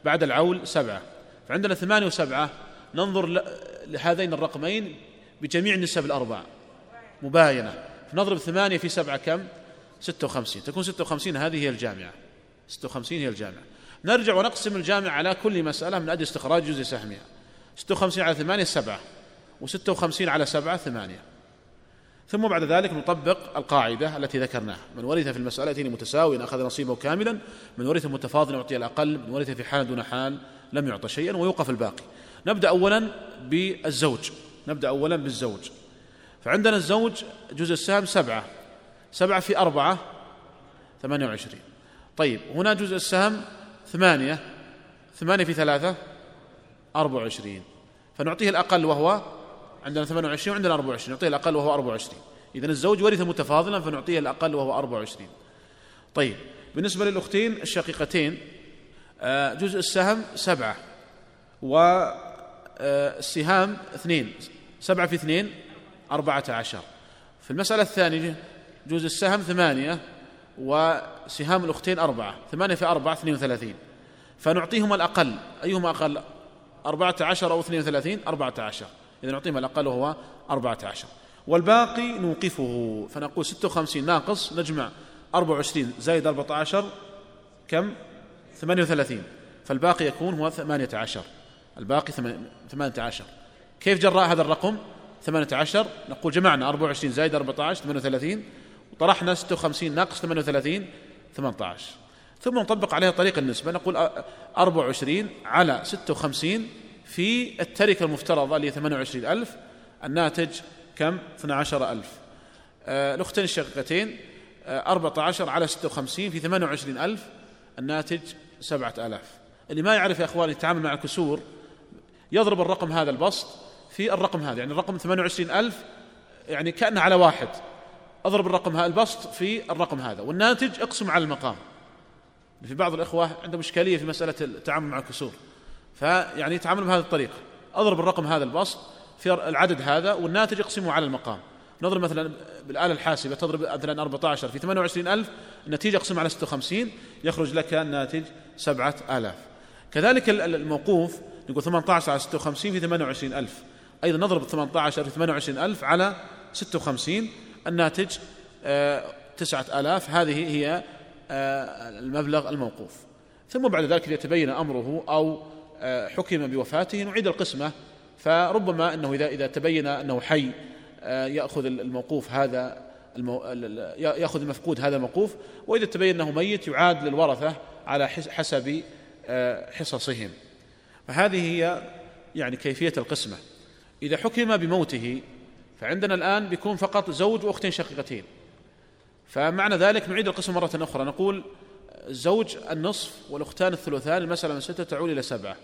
بعد العول سبعة. فعندنا ثمانية وسبعة. ننظر لهذين الرقمين بجميع النسب الأربع مباينة. فنضرب ثمانية في سبعة كم؟ ستة وخمسين. تكون ستة وخمسين هذه هي الجامعة. ستة وخمسين هي الجامعة. نرجع ونقسم الجامعة على كل مسألة من أجل استخراج جزء سهمها ستة وخمسين على ثمانية سبعة. وستة وخمسين على سبعة ثمانية. ثم بعد ذلك نطبق القاعدة التي ذكرناها. من ورث في المسألتين متساويا أخذ نصيبه كاملا. من ورث متفاضلا أعطي الأقل. من ورث في حال دون حال لم يعطى شيئا ويوقف الباقي. نبدأ أولا بالزوج. نبدأ أولا بالزوج. فعندنا الزوج جزء السهم سبعة. سبعة في أربعة ثمانية وعشرين. طيب هنا جزء السهم ثمانية. ثمانية في ثلاثة أربعة وعشرين. فنعطيه الأقل وهو عندنا 28 وعندنا 24 نعطيه الأقل وهو 24 إذا الزوج ورث متفاضلا فنعطيه الأقل وهو 24 طيب بالنسبة للأختين الشقيقتين آه، جزء السهم سبعة والسهام آه، اثنين. سبعة في اثنين أربعة عشر. في المسألة الثانية جزء السهم ثمانية وسهام الأختين أربعة ثمانية في أربعة اثنين وثلاثين. فنعطيهما الأقل أيهما أقل؟ أربعة عشر أو اثنين وثلاثين؟ أربعة عشر. إذا نعطيهما الأقل وهو أربعة عشر. والباقي نوقفه. فنقول ستة وخمسين ناقص نجمع أربعة وعشرين زائد أربعة عشر كم؟ ثمانية وثلاثين. فالباقي يكون هو ثمانية عشر. الباقي ثمانية عشر. كيف جراء هذا الرقم؟ ثمانية عشر. نقول جمعنا أربعة وعشرين زائد أربعة عشر ثمانية وثلاثين. ستة وخمسين ناقص ثمانية وثلاثين ثمانية عشر. ثم نطبق عليها طريق النسبة. نقول أربعة وعشرين على ستة وخمسين في التركة المفترضة اللي هي 28 ألف الناتج كم؟ 12 ألف. آه الأختين الشقيقتين آه 14 على 56 في 28 ألف الناتج 7000 اللي ما يعرف يا أخواني يتعامل مع الكسور يضرب الرقم هذا البسط في الرقم هذا. يعني الرقم 28 ألف يعني كأنه على واحد. أضرب الرقم هذا البسط في الرقم هذا والناتج اقسم على المقام. في بعض الإخوة عندهم إشكالية في مسألة التعامل مع الكسور فيعني يتعامل بهذه الطريقة. أضرب الرقم هذا البسط في العدد هذا والناتج يقسمه على المقام. نضرب مثلا بالآلة الحاسبة تضرب مثلا 14 في 28000 النتيجة اقسم على 56 يخرج لك الناتج 7000 كذلك الموقوف نقول 18 على 56 في 28000 أيضا نضرب 18 في 28000 على 56 الناتج 9000 آه، هذه هي آه، المبلغ الموقوف. ثم بعد ذلك إذا تبين أمره أو آه، حكم بوفاته نعيد القسمة. فربما أنه إذا إذا تبين أنه حي يأخذ الموقوف هذا. يأخذ المفقود هذا الموقوف. وإذا تبين أنه ميت يعاد للورثة على حسب حصصهم. فهذه هي يعني كيفية القسمة. إذا حكم بموته فعندنا الآن بيكون فقط زوج وأختين شقيقتين. فمعنى ذلك نعيد القسم مرة أخرى. نقول الزوج النصف والأختان الثلثان المسألة من ستة تعود إلى سبعة.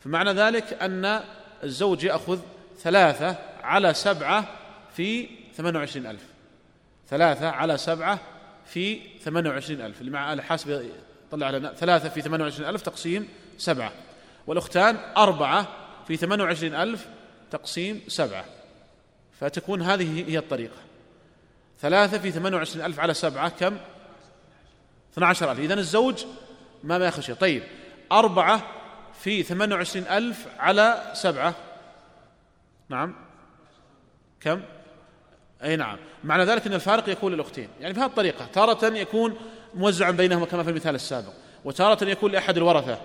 فمعنى ذلك أن الزوج يأخذ ثلاثة على سبعة في ثمانية وعشرين ألف. ثلاثة على سبعة في ثمانية وعشرين ألف. اللي مع الحاسب طلع لنا ثلاثة في ثمانية وعشرين ألف تقسيم سبعة. والأختان أربعة في ثمانية وعشرين ألف تقسيم سبعة. فتكون هذه هي الطريقة. ثلاثة في ثمانية وعشرين ألف على سبعة كم؟ اثنى عشر ألف. إذن الزوج ما ما يأخذ شيء. طيب أربعة في ثمانية وعشرين ألف على سبعة. نعم. كم؟ أي نعم. معنى ذلك أن الفارق يكون للأختين. يعني بهذه الطريقة تارة يكون موزعا بينهما كما في المثال السابق وتارة يكون لأحد الورثة.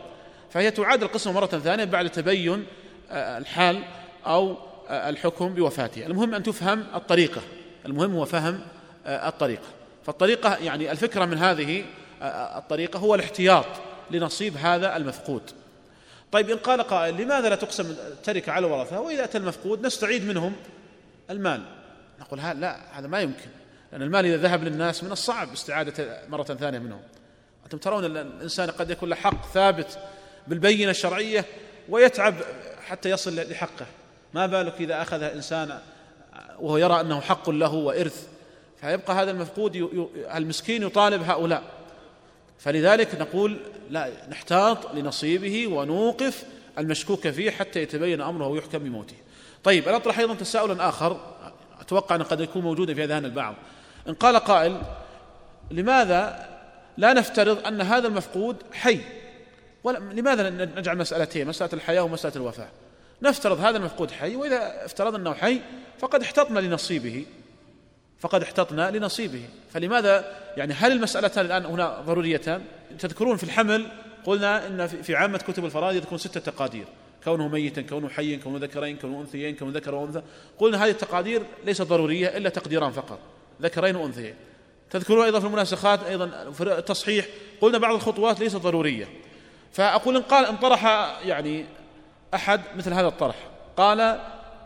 فهي تعاد القسمة مرة ثانية بعد تبين آه، الحال أو الحكم بوفاته. المهم أن تفهم الطريقة. المهم هو فهم آه، الطريقة. فالطريقة يعني الفكرة من هذه الطريقة هو الاحتياط لنصيب هذا المفقود. طيب إن قال قائل لماذا لا تقسم التركة على الورثة وإذا أتى المفقود نستعيد منهم المال. نقول لا هذا ما يمكن. لأن المال إذا ذهب للناس من الصعب استعادة مرة ثانية منهم. أنتم ترون أن الإنسان قد يكون له حق ثابت بالبينة الشرعية ويتعب حتى يصل لحقه. ما بالك إذا أخذ إنسان وهو يرى أنه حق له وإرث؟ فيبقى هذا المفقود المسكين يطالب هؤلاء. فلذلك نقول لا نحتاط لنصيبه ونوقف المشكوك فيه حتى يتبين أمره ويحكم بموته. طيب أنا أطرح أيضا تساؤلا آخر. أتوقع أن قد يكون موجودا في أذهان البعض. إن قال قائل لماذا لا نفترض أن هذا المفقود حي؟ لماذا نجعل مسألتين؟ مسألة الحياة ومسألة الوفاة. نفترض هذا المفقود حي وإذا افترضنا أنه حي فقد احتطنا لنصيبه. فقد احتطنا لنصيبه. فلماذا؟ يعني هل المسألتان الآن هنا ضروريتان؟ تذكرون في الحمل قلنا إن في عامة كتب الفرائض تكون ستة تقادير. كونه ميتا كونه حيا كونه ذكرين كونه أنثيين كونه ذكر وأنثى. قلنا هذه التقادير ليست ضرورية إلا تقديران فقط. ذكرين وأنثيين. تذكرون أيضا في المناسخات أيضا في التصحيح قلنا بعض الخطوات ليست ضرورية. فأقول إن قال إن طرح يعني أحد مثل هذا الطرح. قال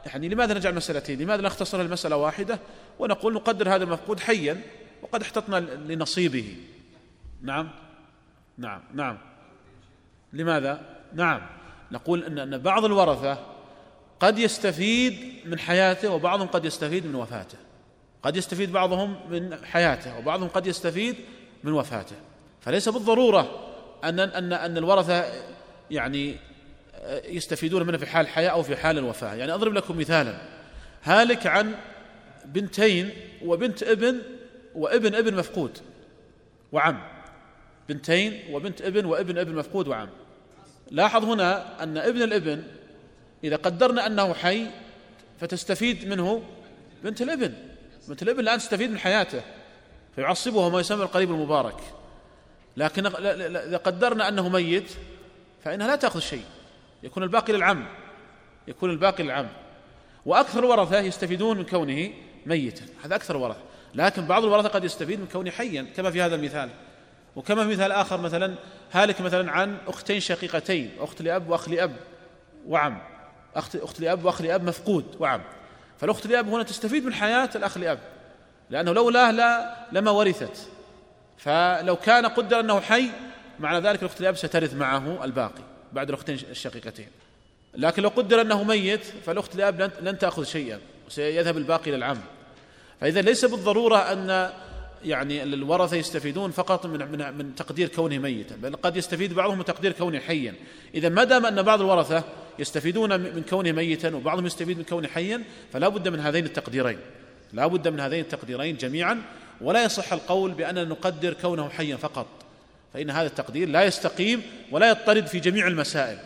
يعني لماذا نجعل مسألتين لماذا نختصر المسألة واحدة؟ ونقول نقدر هذا المفقود حيا وقد احتطنا لنصيبه. نعم؟ نعم نعم. لماذا؟ نعم. نقول إن إن بعض الورثة قد يستفيد من حياته وبعضهم قد يستفيد من وفاته. قد يستفيد بعضهم من حياته وبعضهم قد يستفيد من وفاته. فليس بالضرورة أن أن أن الورثة يعني يستفيدون منه في حال الحياة أو في حال الوفاه يعني أضرب لكم مثالا. هالك عن بنتين وبنت ابن وابن ابن مفقود وعم. بنتين وبنت ابن وابن ابن مفقود وعم. لاحظ هنا أن ابن الابن إذا قدرنا أنه حي فتستفيد منه بنت الابن. بنت الابن الآن تستفيد من حياته فيعصبها ما يسمى القريب المبارك. لكن إذا قدرنا أنه ميت فإنها لا تأخذ شيء. يكون الباقي للعم يكون الباقي للعم. وأكثر الورثة يستفيدون من كونه ميتا. هذا أكثر الورثة لكن بعض الورثة قد يستفيد من كونه حيا كما في هذا المثال. وكما في مثال آخر مثلا هالك مثلا عن أختين شقيقتين أخت لأب وأخ لأب وعم. أخت أخت لأب وأخ لأب مفقود وعم. فالأخت لأب هنا تستفيد من حياة الأخ لأب لأنه لولاه لا لما ورثت. فلو كان قدر أنه حي معنى ذلك الأخت الأب سترث معه الباقي. بعد الأختين الشقيقتين. لكن لو قدر أنه ميت فالأخت الأب لن تأخذ شيئا سيذهب الباقي للعم فإذا ليس بالضرورة أن يعني الورثة يستفيدون فقط من من من تقدير كونه ميتا بل قد يستفيد بعضهم من تقدير كونه حيا. إذا ما دام أن بعض الورثة يستفيدون من كونه ميتا وبعضهم يستفيد من كونه حيا فلا بد من هذين التقديرين. لا بد من هذين التقديرين جميعا ولا يصح القول بأننا نقدر كونه حيا فقط. فإن هذا التقدير لا يستقيم ولا يضطرد في جميع المسائل.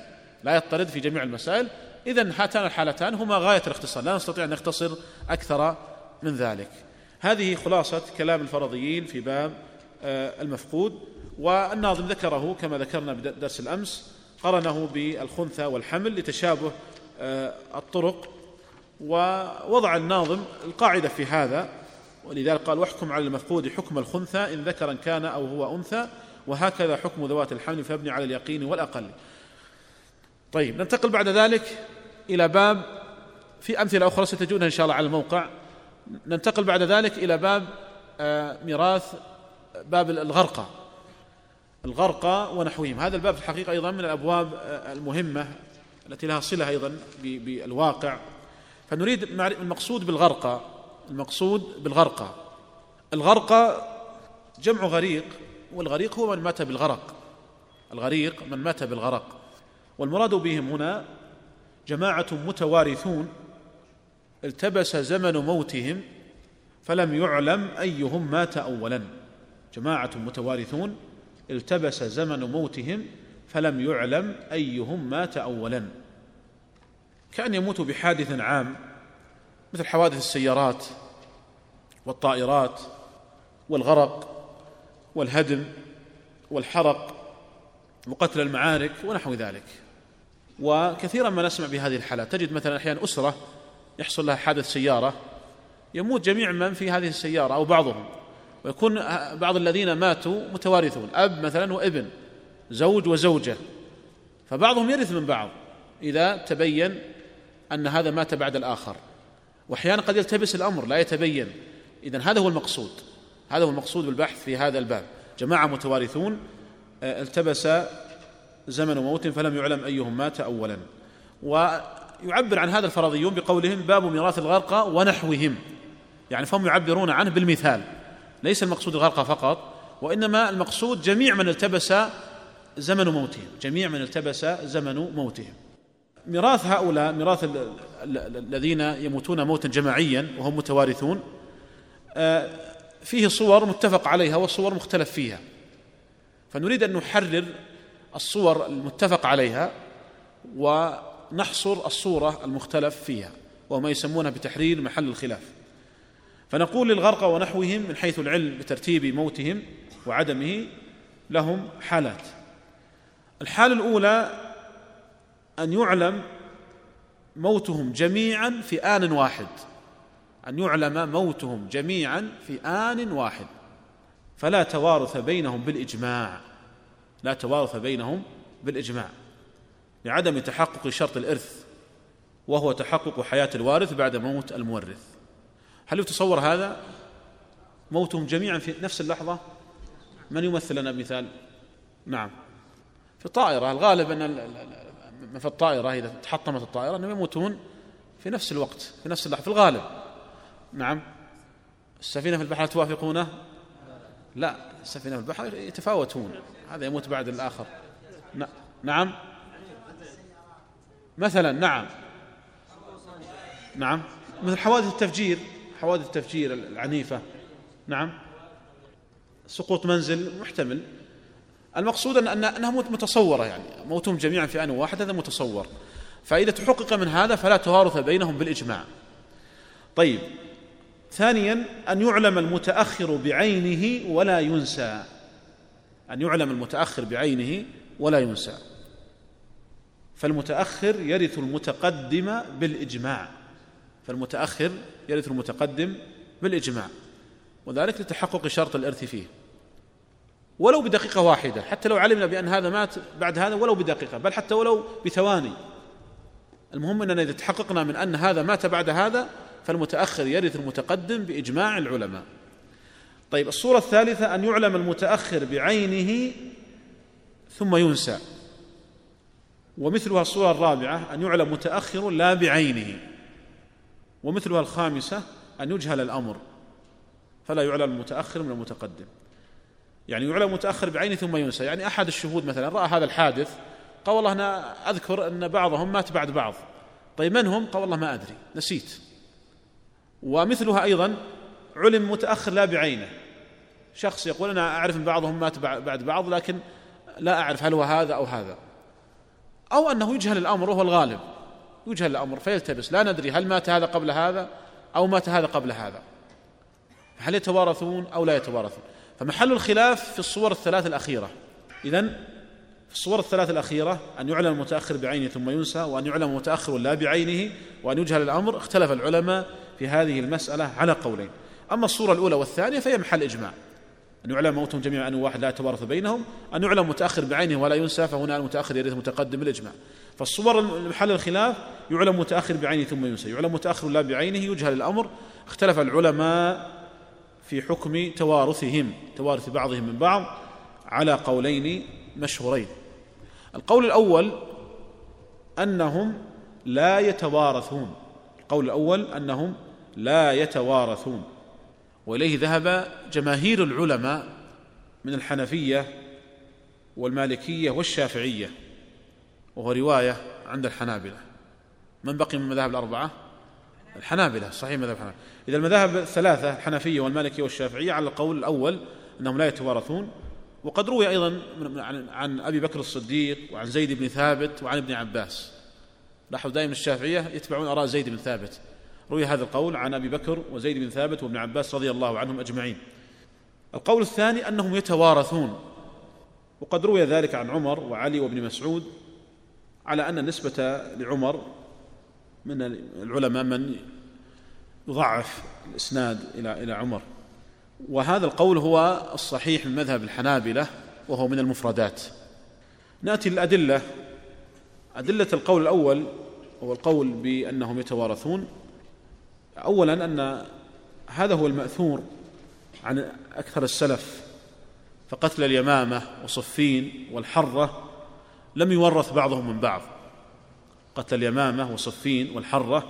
لا يضطرد في جميع المسائل. إذا هاتان الحالتان هما غاية الاختصار. لا نستطيع أن نختصر أكثر من ذلك. هذه خلاصة كلام الفرضيين في باب آه، المفقود والناظم ذكره كما ذكرنا بدرس الأمس قرنه بالخنثى والحمل لتشابه آه، الطرق ووضع الناظم القاعدة في هذا. ولذلك قال واحكم على المفقود حكم الخنثى إن ذكرا كان أو هو أنثى وهكذا حكم ذوات الحمل فابني على اليقين والأقل. طيب ننتقل بعد ذلك إلى باب في أمثلة أخرى ستجدونها إن شاء الله على الموقع. ننتقل بعد ذلك إلى باب آه، ميراث باب الغرقى. الغرقى ونحوهم. هذا الباب في الحقيقة أيضا من الأبواب آه، المهمة التي لها صلة أيضا بالواقع. فنريد المقصود بالغرقى. المقصود بالغرقى. الغرقى جمع غريق. والغريق هو من مات بالغرق. الغريق من مات بالغرق. والمراد بهم هنا جماعة متوارثون. التبس زمن موتهم فلم يعلم أيهم مات أولا. جماعة متوارثون. التبس زمن موتهم فلم يعلم أيهم مات أولا. كأن يموت بحادث عام مثل حوادث السيارات والطائرات والغرق. والهدم والحرق وقتل المعارك ونحو ذلك. وكثيرا ما نسمع بهذه الحالات. تجد مثلا أحيانا أسرة يحصل لها حادث سيارة يموت جميع من في هذه السيارة أو بعضهم ويكون بعض الذين ماتوا متوارثون أب مثلا وابن زوج وزوجة فبعضهم يرث من بعض إذا تبين أن هذا مات بعد الآخر. واحيانا قد يلتبس الأمر لا يتبين. اذا هذا هو المقصود. هذا هو المقصود بالبحث في هذا الباب. جماعة متوارثون آه، التبس زمن موت فلم يعلم أيهم مات اولا. ويعبر عن هذا الفرضيون بقولهم باب ميراث الغرقى ونحوهم. يعني فهم يعبرون عنه بالمثال. ليس المقصود الغرقى فقط وإنما المقصود جميع من التبس زمن موتهم. جميع من التبس زمن موتهم. ميراث هؤلاء ميراث الذين يموتون موتا جماعيا وهم متوارثون آه، فيه صور متفق عليها وصور مختلف فيها. فنريد أن نحرر الصور المتفق عليها ونحصر الصورة المختلف فيها وما يسمونها بتحرير محل الخلاف. فنقول للغرقى ونحوهم من حيث العلم بترتيب موتهم وعدمه لهم حالات. الحالة الأولى أن يعلم موتهم جميعا في آن واحد. أن يعلم موتهم جميعا في آن واحد. فلا توارث بينهم بالإجماع. لا توارث بينهم بالإجماع. لعدم تحقق شرط الإرث وهو تحقق حياة الوارث بعد موت المورث. هل يتصور هذا؟ موتهم جميعا في نفس اللحظة؟ من يمثل لنا مثال؟ نعم. في الطائرة الغالب أن في الطائرة إذا تحطمت الطائرة أنهم يموتون في نفس الوقت في نفس اللحظة في الغالب. نعم. السفينة في البحر توافقونه؟ لا السفينة في البحر يتفاوتون هذا يموت بعد الآخر. نعم. مثلا نعم. نعم. مثل حوادث التفجير حوادث التفجير العنيفة. نعم. سقوط منزل محتمل. المقصود أن أنها متصورة يعني موتهم جميعا في آن واحد هذا متصور. فإذا تحقق من هذا فلا توارث بينهم بالإجماع. طيب. ثانيا أن يعلم المتأخر بعينه ولا ينسى. أن يعلم المتأخر بعينه ولا ينسى. فالمتأخر يرث المتقدم بالإجماع. فالمتأخر يرث المتقدم بالإجماع. وذلك لتحقق شرط الإرث فيه. ولو بدقيقة واحدة حتى لو علمنا بأن هذا مات بعد هذا ولو بدقيقة بل حتى ولو بثواني. المهم أننا إذا تحققنا من أن هذا مات بعد هذا فالمتأخر يرث المتقدم بإجماع العلماء. طيب الصورة الثالثة أن يعلم المتأخر بعينه ثم ينسى. ومثلها الصورة الرابعة أن يعلم متأخر لا بعينه. ومثلها الخامسة أن يجهل الأمر. فلا يعلم المتأخر من المتقدم. يعني يعلم متأخر بعينه ثم ينسى. يعني أحد الشهود مثلا رأى هذا الحادث قال والله أنا أذكر أن بعضهم مات بعد بعض. طيب من هم؟ قال والله ما أدري نسيت. ومثلها أيضا علم متأخر لا بعينه. شخص يقول أنا أعرف أن بعضهم مات بعد بعض لكن لا أعرف هل هو هذا أو هذا. أو أنه يجهل الأمر وهو الغالب. يجهل الأمر فيلتبس. لا ندري هل مات هذا قبل هذا أو مات هذا قبل هذا. هل يتوارثون أو لا يتوارثون. فمحل الخلاف في الصور الثلاث الأخيرة. إذن في الصور الثلاث الأخيرة أن يعلم المتأخر بعينه ثم ينسى وأن يعلم المتأخر لا بعينه وأن يجهل الأمر. اختلف العلماء في هذه المسألة على قولين. أما الصورة الأولى والثانية فهي محل إجماع. أن يعلم موتهم جميعا أن واحد لا يتوارث بينهم أن يعلم متأخر بعينه ولا ينسى فهنا المتأخر يرث متقدم بالإجماع فالصور محل الخلاف يعلم متأخر بعينه ثم ينسى يعلم متأخر لا بعينه يجهل الأمر. اختلف العلماء في حكم توارثهم توارث بعضهم من بعض على قولين مشهورين. القول الأول أنهم لا يتوارثون. القول الأول أنهم لا يتوارثون. وإليه ذهب جماهير العلماء من الحنفية والمالكية والشافعية وهو رواية عند الحنابلة. من بقي من المذاهب الأربعة؟ الحنابلة صحيح مذهب الحنابلة. إذا المذاهب الثلاثة الحنفية والمالكية والشافعية على القول الأول أنهم لا يتوارثون. وقد روي أيضا عن أبي بكر الصديق وعن زيد بن ثابت وعن ابن عباس. لاحظوا دائما الشافعية يتبعون آراء زيد بن ثابت. روي هذا القول عن أبي بكر وزيد بن ثابت وابن عباس رضي الله عنهم أجمعين. القول الثاني أنهم يتوارثون وقد روي ذلك عن عمر وعلي وابن مسعود على أن النسبة لعمر من العلماء من يضعف الإسناد إلى إلى عمر. وهذا القول هو الصحيح من مذهب الحنابلة وهو من المفردات. نأتي للأدلة. أدلة القول الأول هو القول بأنهم يتوارثون. اولا أن هذا هو المأثور عن أكثر السلف فقتل اليمامة وصفين والحرة لم يورث بعضهم من بعض. قتل اليمامة وصفين والحرة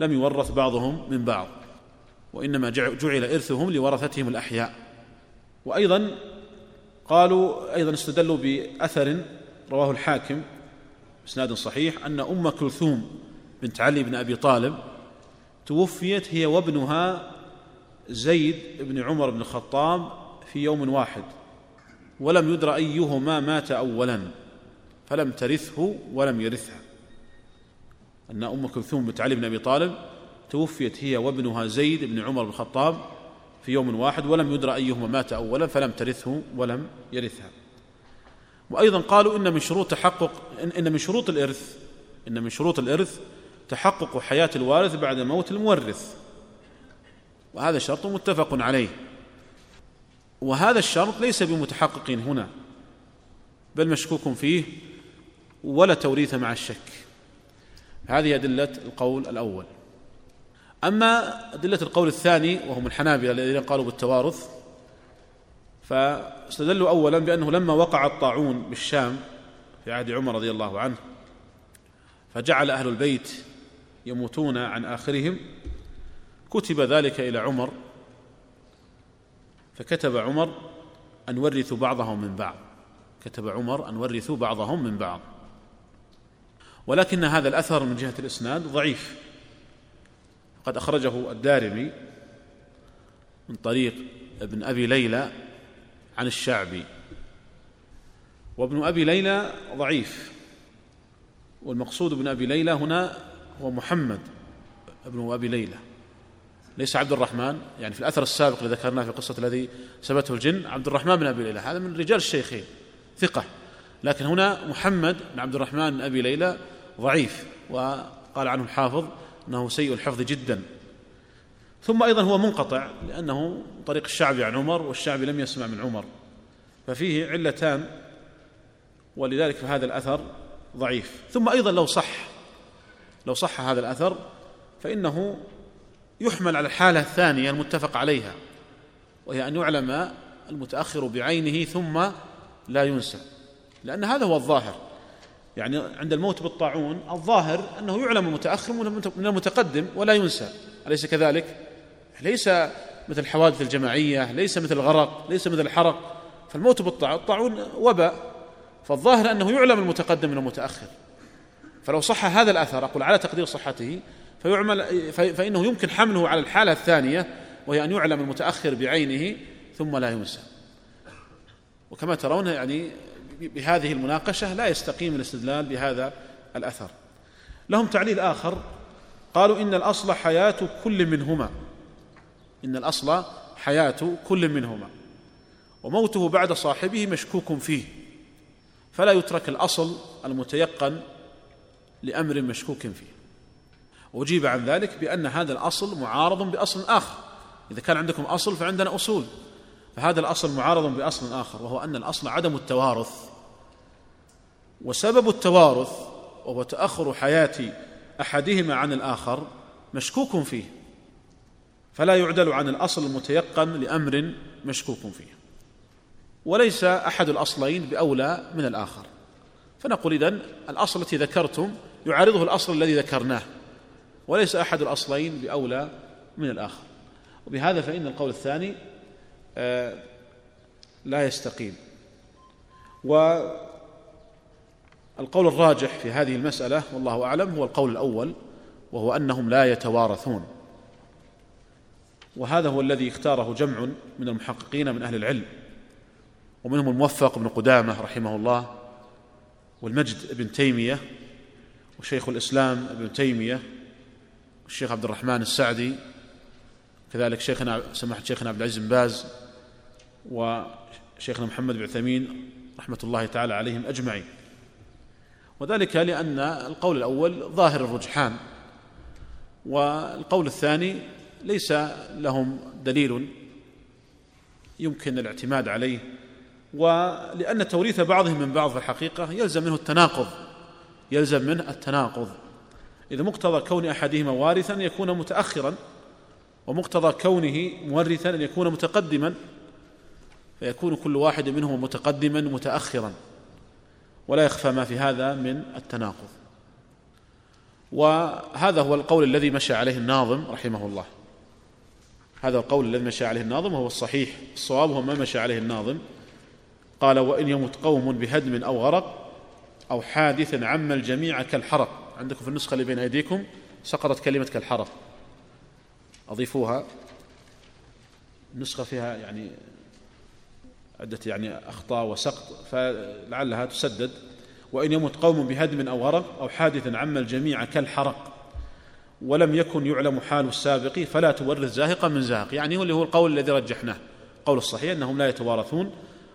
لم يورث بعضهم من بعض وإنما جعل إرثهم لورثتهم الأحياء. وأيضا قالوا أيضا استدلوا بأثر رواه الحاكم اسناد صحيح أن أم كلثوم بنت علي بن أبي طالب توفيت هي وابنها زيد بن عمر بن الخطاب في يوم واحد ولم يدر أيهما مات اولا فلم ترثه ولم يرثها. أن أم كلثوم بنت علي بن أبي طالب توفيت هي وابنها زيد بن عمر بن الخطاب في يوم واحد ولم يدر أيهما مات اولا فلم ترثه ولم يرثها. وأيضا قالوا إن من شروط تحقق إن من شروط الإرث إن من شروط الإرث تحقق حياة الوارث بعد موت المورث. وهذا شرط متفق عليه. وهذا الشرط ليس بمتحقق هنا بل مشكوك فيه ولا توريث مع الشك. هذه أدلة القول الأول. أما أدلة القول الثاني وهم الحنابلة الذين قالوا بالتوارث فاستدلوا أولا بأنه لما وقع الطاعون بالشام في عهد عمر رضي الله عنه فجعل أهل البيت يموتون عن آخرهم. كتب ذلك إلى عمر فكتب عمر أن ورثوا بعضهم من بعض. كتب عمر أن ورثوا بعضهم من بعض. ولكن هذا الأثر من جهة الإسناد ضعيف. قد أخرجه الدارمي من طريق ابن أبي ليلى عن الشعبي. وابن أبي ليلى ضعيف والمقصود ابن أبي ليلى هنا هو محمد ابن أبي ليلى. ليس عبد الرحمن يعني في الأثر السابق الذي ذكرناه في قصة الذي سبته الجن عبد الرحمن بن أبي ليلى. هذا من رجال الشيخين ثقة. لكن هنا محمد بن عبد الرحمن بن أبي ليلى ضعيف وقال عنه الحافظ أنه سيء الحفظ جدا. ثم أيضا هو منقطع لأنه طريق الشعبي عن عمر والشعبي لم يسمع من عمر. ففيه علتان ولذلك فهذا الأثر ضعيف. ثم أيضا لو صح لو صح هذا الأثر فإنه يحمل على الحالة الثانية المتفق عليها وهي أن يعلم المتأخر بعينه ثم لا ينسى لأن هذا هو الظاهر. يعني عند الموت بالطاعون الظاهر أنه يعلم المتأخر من المتقدم ولا ينسى. أليس كذلك؟ ليس مثل الحوادث الجماعية ليس مثل الغرق ليس مثل الحرق. فالموت بالطاعون وباء فالظاهر أنه يعلم المتقدم من المتأخر. فلو صح هذا الأثر أقول على تقدير صحته فيعمل فإنه يمكن حمله على الحالة الثانية وهي أن يعلم المتأخر بعينه ثم لا ينسى وكما ترون يعني بهذه المناقشة لا يستقيم الاستدلال بهذا الأثر. لهم تعليل آخر قالوا إن الأصل حياة كل منهما. إن الأصل حياة كل منهما. وموته بعد صاحبه مشكوك فيه. فلا يترك الأصل المتيقن لأمر مشكوك فيه. وأجيب عن ذلك بأن هذا الأصل معارض بأصل آخر. إذا كان عندكم أصل فعندنا أصول. فهذا الأصل معارض بأصل آخر وهو أن الأصل عدم التوارث. وسبب التوارث وهو تأخر حياة أحدهما عن الآخر مشكوك فيه. فلا يعدل عن الأصل المتيقن لأمر مشكوك فيه. وليس أحد الأصلين بأولى من الآخر. فنقول إذن الأصل التي ذكرتم يعارضه الأصل الذي ذكرناه وليس أحد الأصلين بأولى من الآخر. وبهذا فإن القول الثاني آه، لا يستقيم. والقول الراجح في هذه المسألة والله أعلم هو القول الأول وهو أنهم لا يتوارثون. وهذا هو الذي اختاره جمع من المحققين من أهل العلم ومنهم الموفق بن قدامة رحمه الله والمجد ابن تيمية وشيخ الإسلام ابن تيمية والشيخ عبد الرحمن السعدي كذلك شيخنا سماحة شيخنا عبد العزيز بن باز وشيخنا محمد بن عثيمين رحمة الله تعالى عليهم أجمعين. وذلك لأن القول الأول ظاهر الرجحان والقول الثاني ليس لهم دليل يمكن الاعتماد عليه ولأن توريث بعضهم من بعض في الحقيقة يلزم منه التناقض. يلزم منه التناقض. إذا مقتضى كون أحدهما وارثا يكون متأخرا ومقتضى كونه مورثا أن يكون متقدما فيكون كل واحد منهما متقدما متأخرا. ولا يخفى ما في هذا من التناقض. وهذا هو القول الذي مشى عليه الناظم رحمه الله. هذا القول الذي مشى عليه الناظم وهو الصحيح. الصواب هو ما مشى عليه الناظم. قال وإن يمت قوم بهدم أو غرق أو حادث عم الجميع كالحرق. عندكم في النسخة اللي بين أيديكم سقطت كلمة كالحرف أضيفوها. النسخة فيها يعني عدة يعني أخطاء وسقط فلعلها تسدد. وإن يمت قوم بهدم أو غرق أو حادث عم الجميع كالحرق ولم يكن يعلم حال السابق فلا تورث زاهقا من زاهق. يعني هو اللي هو القول الذي رجحناه. قول الصحيح أنهم لا يتوارثون.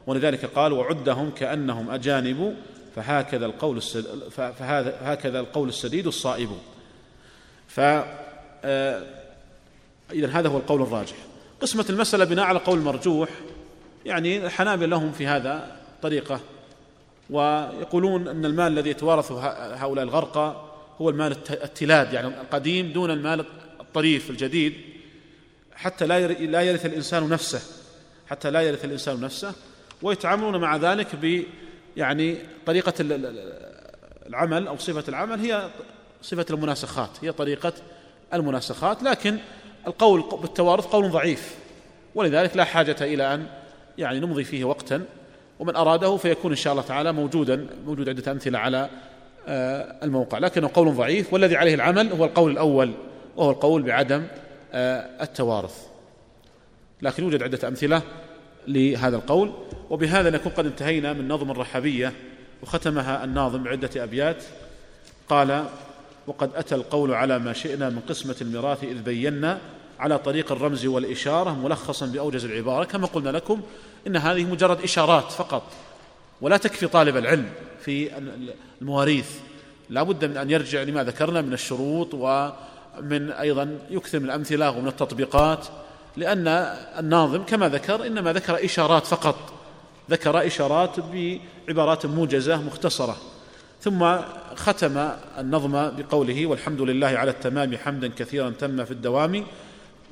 ولذلك قال وعدهم كأنهم أجانب فهكذا القول السد... فهذا هكذا القول السديد الصائب. ف آه، إذا هذا هو القول الراجح. قسمة المسألة بناء على قول مرجوح يعني الحنابل لهم في هذا طريقة ويقولون أن المال الذي يتوارثه هؤلاء الغرقى هو المال التلاد يعني القديم دون المال الطريف الجديد حتى لا لا يرث الإنسان نفسه حتى لا يرث الإنسان نفسه ويتعاملون مع ذلك ب يعني طريقة العمل أو صفة العمل هي صفة المناسخات هي طريقة المناسخات لكن القول بالتوارث قول ضعيف ولذلك لا حاجة إلى أن يعني نمضي فيه وقتا ومن أراده فيكون إن شاء الله تعالى موجودا موجود عدة أمثلة على آه، الموقع. لكنه قول ضعيف والذي عليه العمل هو القول الأول وهو القول بعدم آه، التوارث. لكن يوجد عدة أمثلة لهذا القول. وبهذا نكون قد انتهينا من نظم الرحبية وختمها الناظم بعدة أبيات. قال وقد أتى القول على ما شئنا من قسمة الميراث إذ بينا على طريق الرمز والإشارة ملخصا بأوجز العبارة. كما قلنا لكم إن هذه مجرد إشارات فقط ولا تكفي طالب العلم في المواريث. لا بد من أن يرجع لما ذكرنا من الشروط ومن أيضا يكثر من الأمثلة ومن التطبيقات لأن الناظم كما ذكر إنما ذكر إشارات فقط. ذكر إشارات بعبارات موجزة مختصرة ثم ختم النظم بقوله والحمد لله على التمام حمدا كثيرا تم في الدوام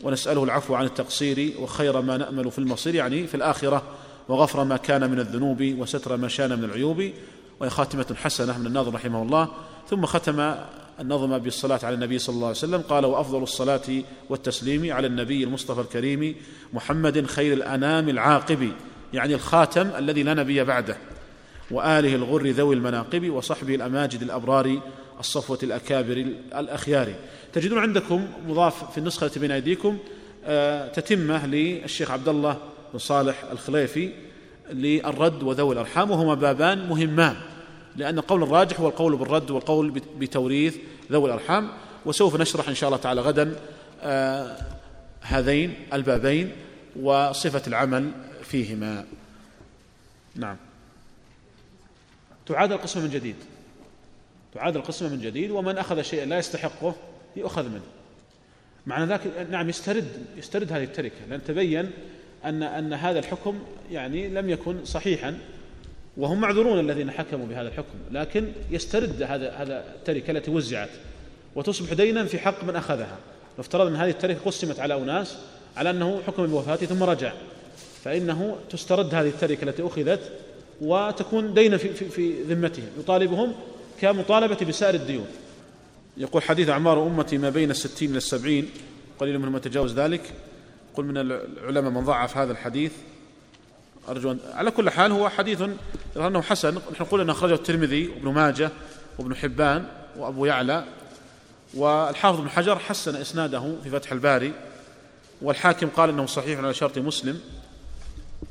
ونسأله العفو عن التقصير وخير ما نأمل في المصير. يعني في الآخرة وغفر ما كان من الذنوب وستر ما شان من العيوب. وهي خاتمة حسنة من الناظم رحمه الله. ثم ختم النظم بالصلاة على النبي صلى الله عليه وسلم قال وأفضل الصلاة والتسليم على النبي المصطفى الكريم محمد خير الأنام العاقب. يعني الخاتم الذي لا نبي بعده وآله الغر ذوي المناقب وصحبه الأماجد الأبرار الصفوة الأكابر الأخيار. تجدون عندكم مضاف في النسخة بين أيديكم آه، تتمة للشيخ عبد الله بن صالح الخليفي للرد وذوي الأرحام وهما بابان مهمان لأن القول الراجح هو القول بالرد والقول بتوريث ذوي الأرحام. وسوف نشرح إن شاء الله تعالى غدا آه، هذين البابين وصفة العمل فيهما. نعم. تعاد القسمة من جديد. تعاد القسمة من جديد ومن أخذ شيئا لا يستحقه يؤخذ منه. معنى ذلك نعم يسترد يسترد هذه التركة لأن تبين أن أن هذا الحكم يعني لم يكن صحيحا وهم معذورون الذين حكموا بهذا الحكم لكن يسترد هذا هذا التركة التي وزعت وتصبح دينا في حق من أخذها. افترض أن هذه التركة قسمت على أناس على أنه حكم بوفاته ثم رجع. فإنه تسترد هذه التركة التي أخذت وتكون دينا في, في, في ذمتهم يطالبهم كمطالبة بسائر الديون. يقول حديث أعمار أمتي ما بين الستين إلى السبعين قليل منهم يتجاوز ذلك. يقول من العلماء من ضعف هذا الحديث. أرجو أن على كل حال هو حديث أنه حسن. نحن نقول أنه أخرجه الترمذي وابن ماجه وابن حبان وأبو يعلى. والحافظ بن حجر حسن إسناده في فتح الباري. والحاكم قال إنه صحيح على شرط مسلم.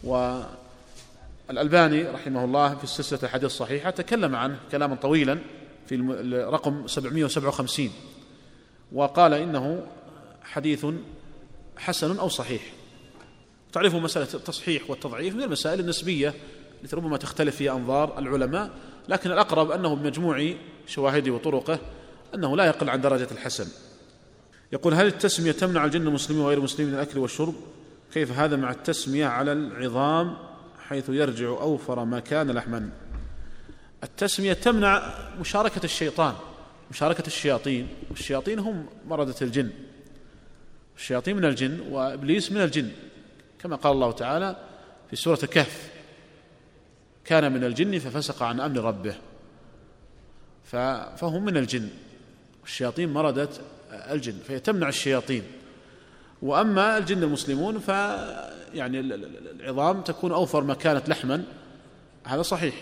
والألباني رحمه الله في السلسلة الحديث الصحيحة تكلم عنه كلاما طويلا في رقم 757 وقال إنه حديث حسن أو صحيح. تعرفوا مسألة التصحيح والتضعيف من المسائل النسبية التي ربما تختلف فيها أنظار العلماء لكن الأقرب أنه بمجموع شواهده وطرقه أنه لا يقل عن درجة الحسن. يقول هل التسمية تمنع الجن المسلمين وغير المسلمين من الأكل والشرب؟ كيف هذا مع التسمية على العظام حيث يرجع أوفر ما كان لحما. التسمية تمنع مشاركة الشيطان مشاركة الشياطين والشياطين هم مردة الجن. الشياطين من الجن وإبليس من الجن. كما قال الله تعالى في سورة الكهف كان من الجن ففسق عن أمر ربه. فهم من الجن. الشياطين مردة الجن فهي تمنع الشياطين. وأما الجن المسلمون ف يعني العظام تكون أوفر ما كانت لحما هذا صحيح.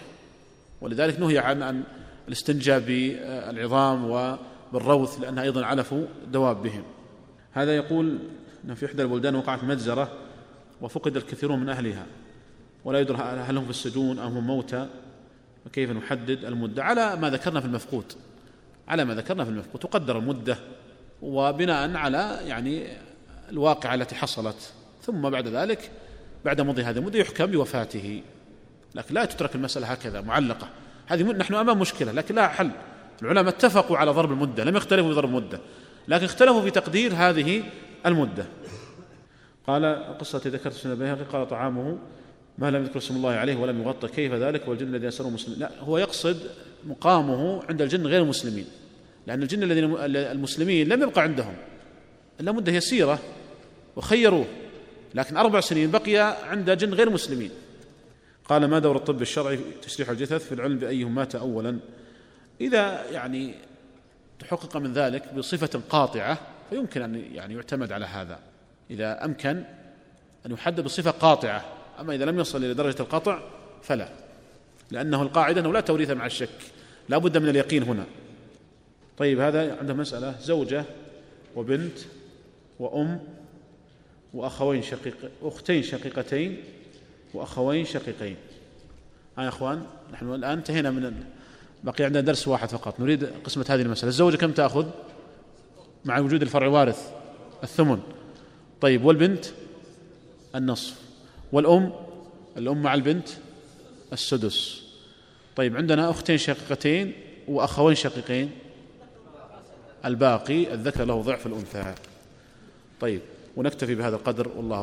ولذلك نهي عن ان الاستنجاء بالعظام وبالروث لأنها أيضا علف دوابهم هذا يقول ان في إحدى البلدان وقعت مجزرة وفقد الكثيرون من أهلها. ولا يدرى هل هم في السجون ام هم موتى وكيف نحدد المدة؟ على ما ذكرنا في المفقود. على ما ذكرنا في المفقود. تقدر المدة وبناء على يعني الواقعة التي حصلت. ثم بعد ذلك بعد مضي هذه المدة يحكم بوفاته. لكن لا تترك المسألة هكذا معلقة. هذه نحن أمام مشكلة لكن لا حل. العلماء اتفقوا على ضرب المدة لم يختلفوا في ضرب المدة لكن اختلفوا في تقدير هذه المدة. قال قصة ذكرت سنة البيهقي قال طعامه ما لم يذكر اسم الله عليه ولم يغطى كيف ذلك والجن الذي يسره مسلمين. لا هو يقصد مقامه عند الجن غير المسلمين. لأن الجن الذين المسلمين لم يبقى عندهم. إلا مدة يسيرة وخيروه لكن أربع سنين بقي عند جن غير مسلمين. قال ما دور الطب الشرعي في تشريح الجثث؟ في العلم بأيهم مات أولا. إذا يعني تحقق من ذلك بصفة قاطعة فيمكن أن يعني يعتمد على هذا. إذا أمكن أن يحدد بصفة قاطعة أما إذا لم يصل إلى درجة القطع فلا لأنه القاعدة أنه لا توريث مع الشك لا بد من اليقين هنا. طيب هذا عنده مسألة زوجة وبنت وأم وأخوين شقيق أختين شقيقتين وأخوين شقيقين. ها يا أخوان نحن الآن انتهينا من بقي عندنا درس واحد فقط. نريد قسمة هذه المسألة. الزوجة كم تأخذ؟ مع وجود الفرع وارث الثمن. طيب والبنت؟ النصف. والأم؟ الأم مع البنت؟ السدس. طيب عندنا أختين شقيقتين وأخوين شقيقين. الباقي الذكر له ضعف الأنثى. طيب ونكتفي بهذا القدر والله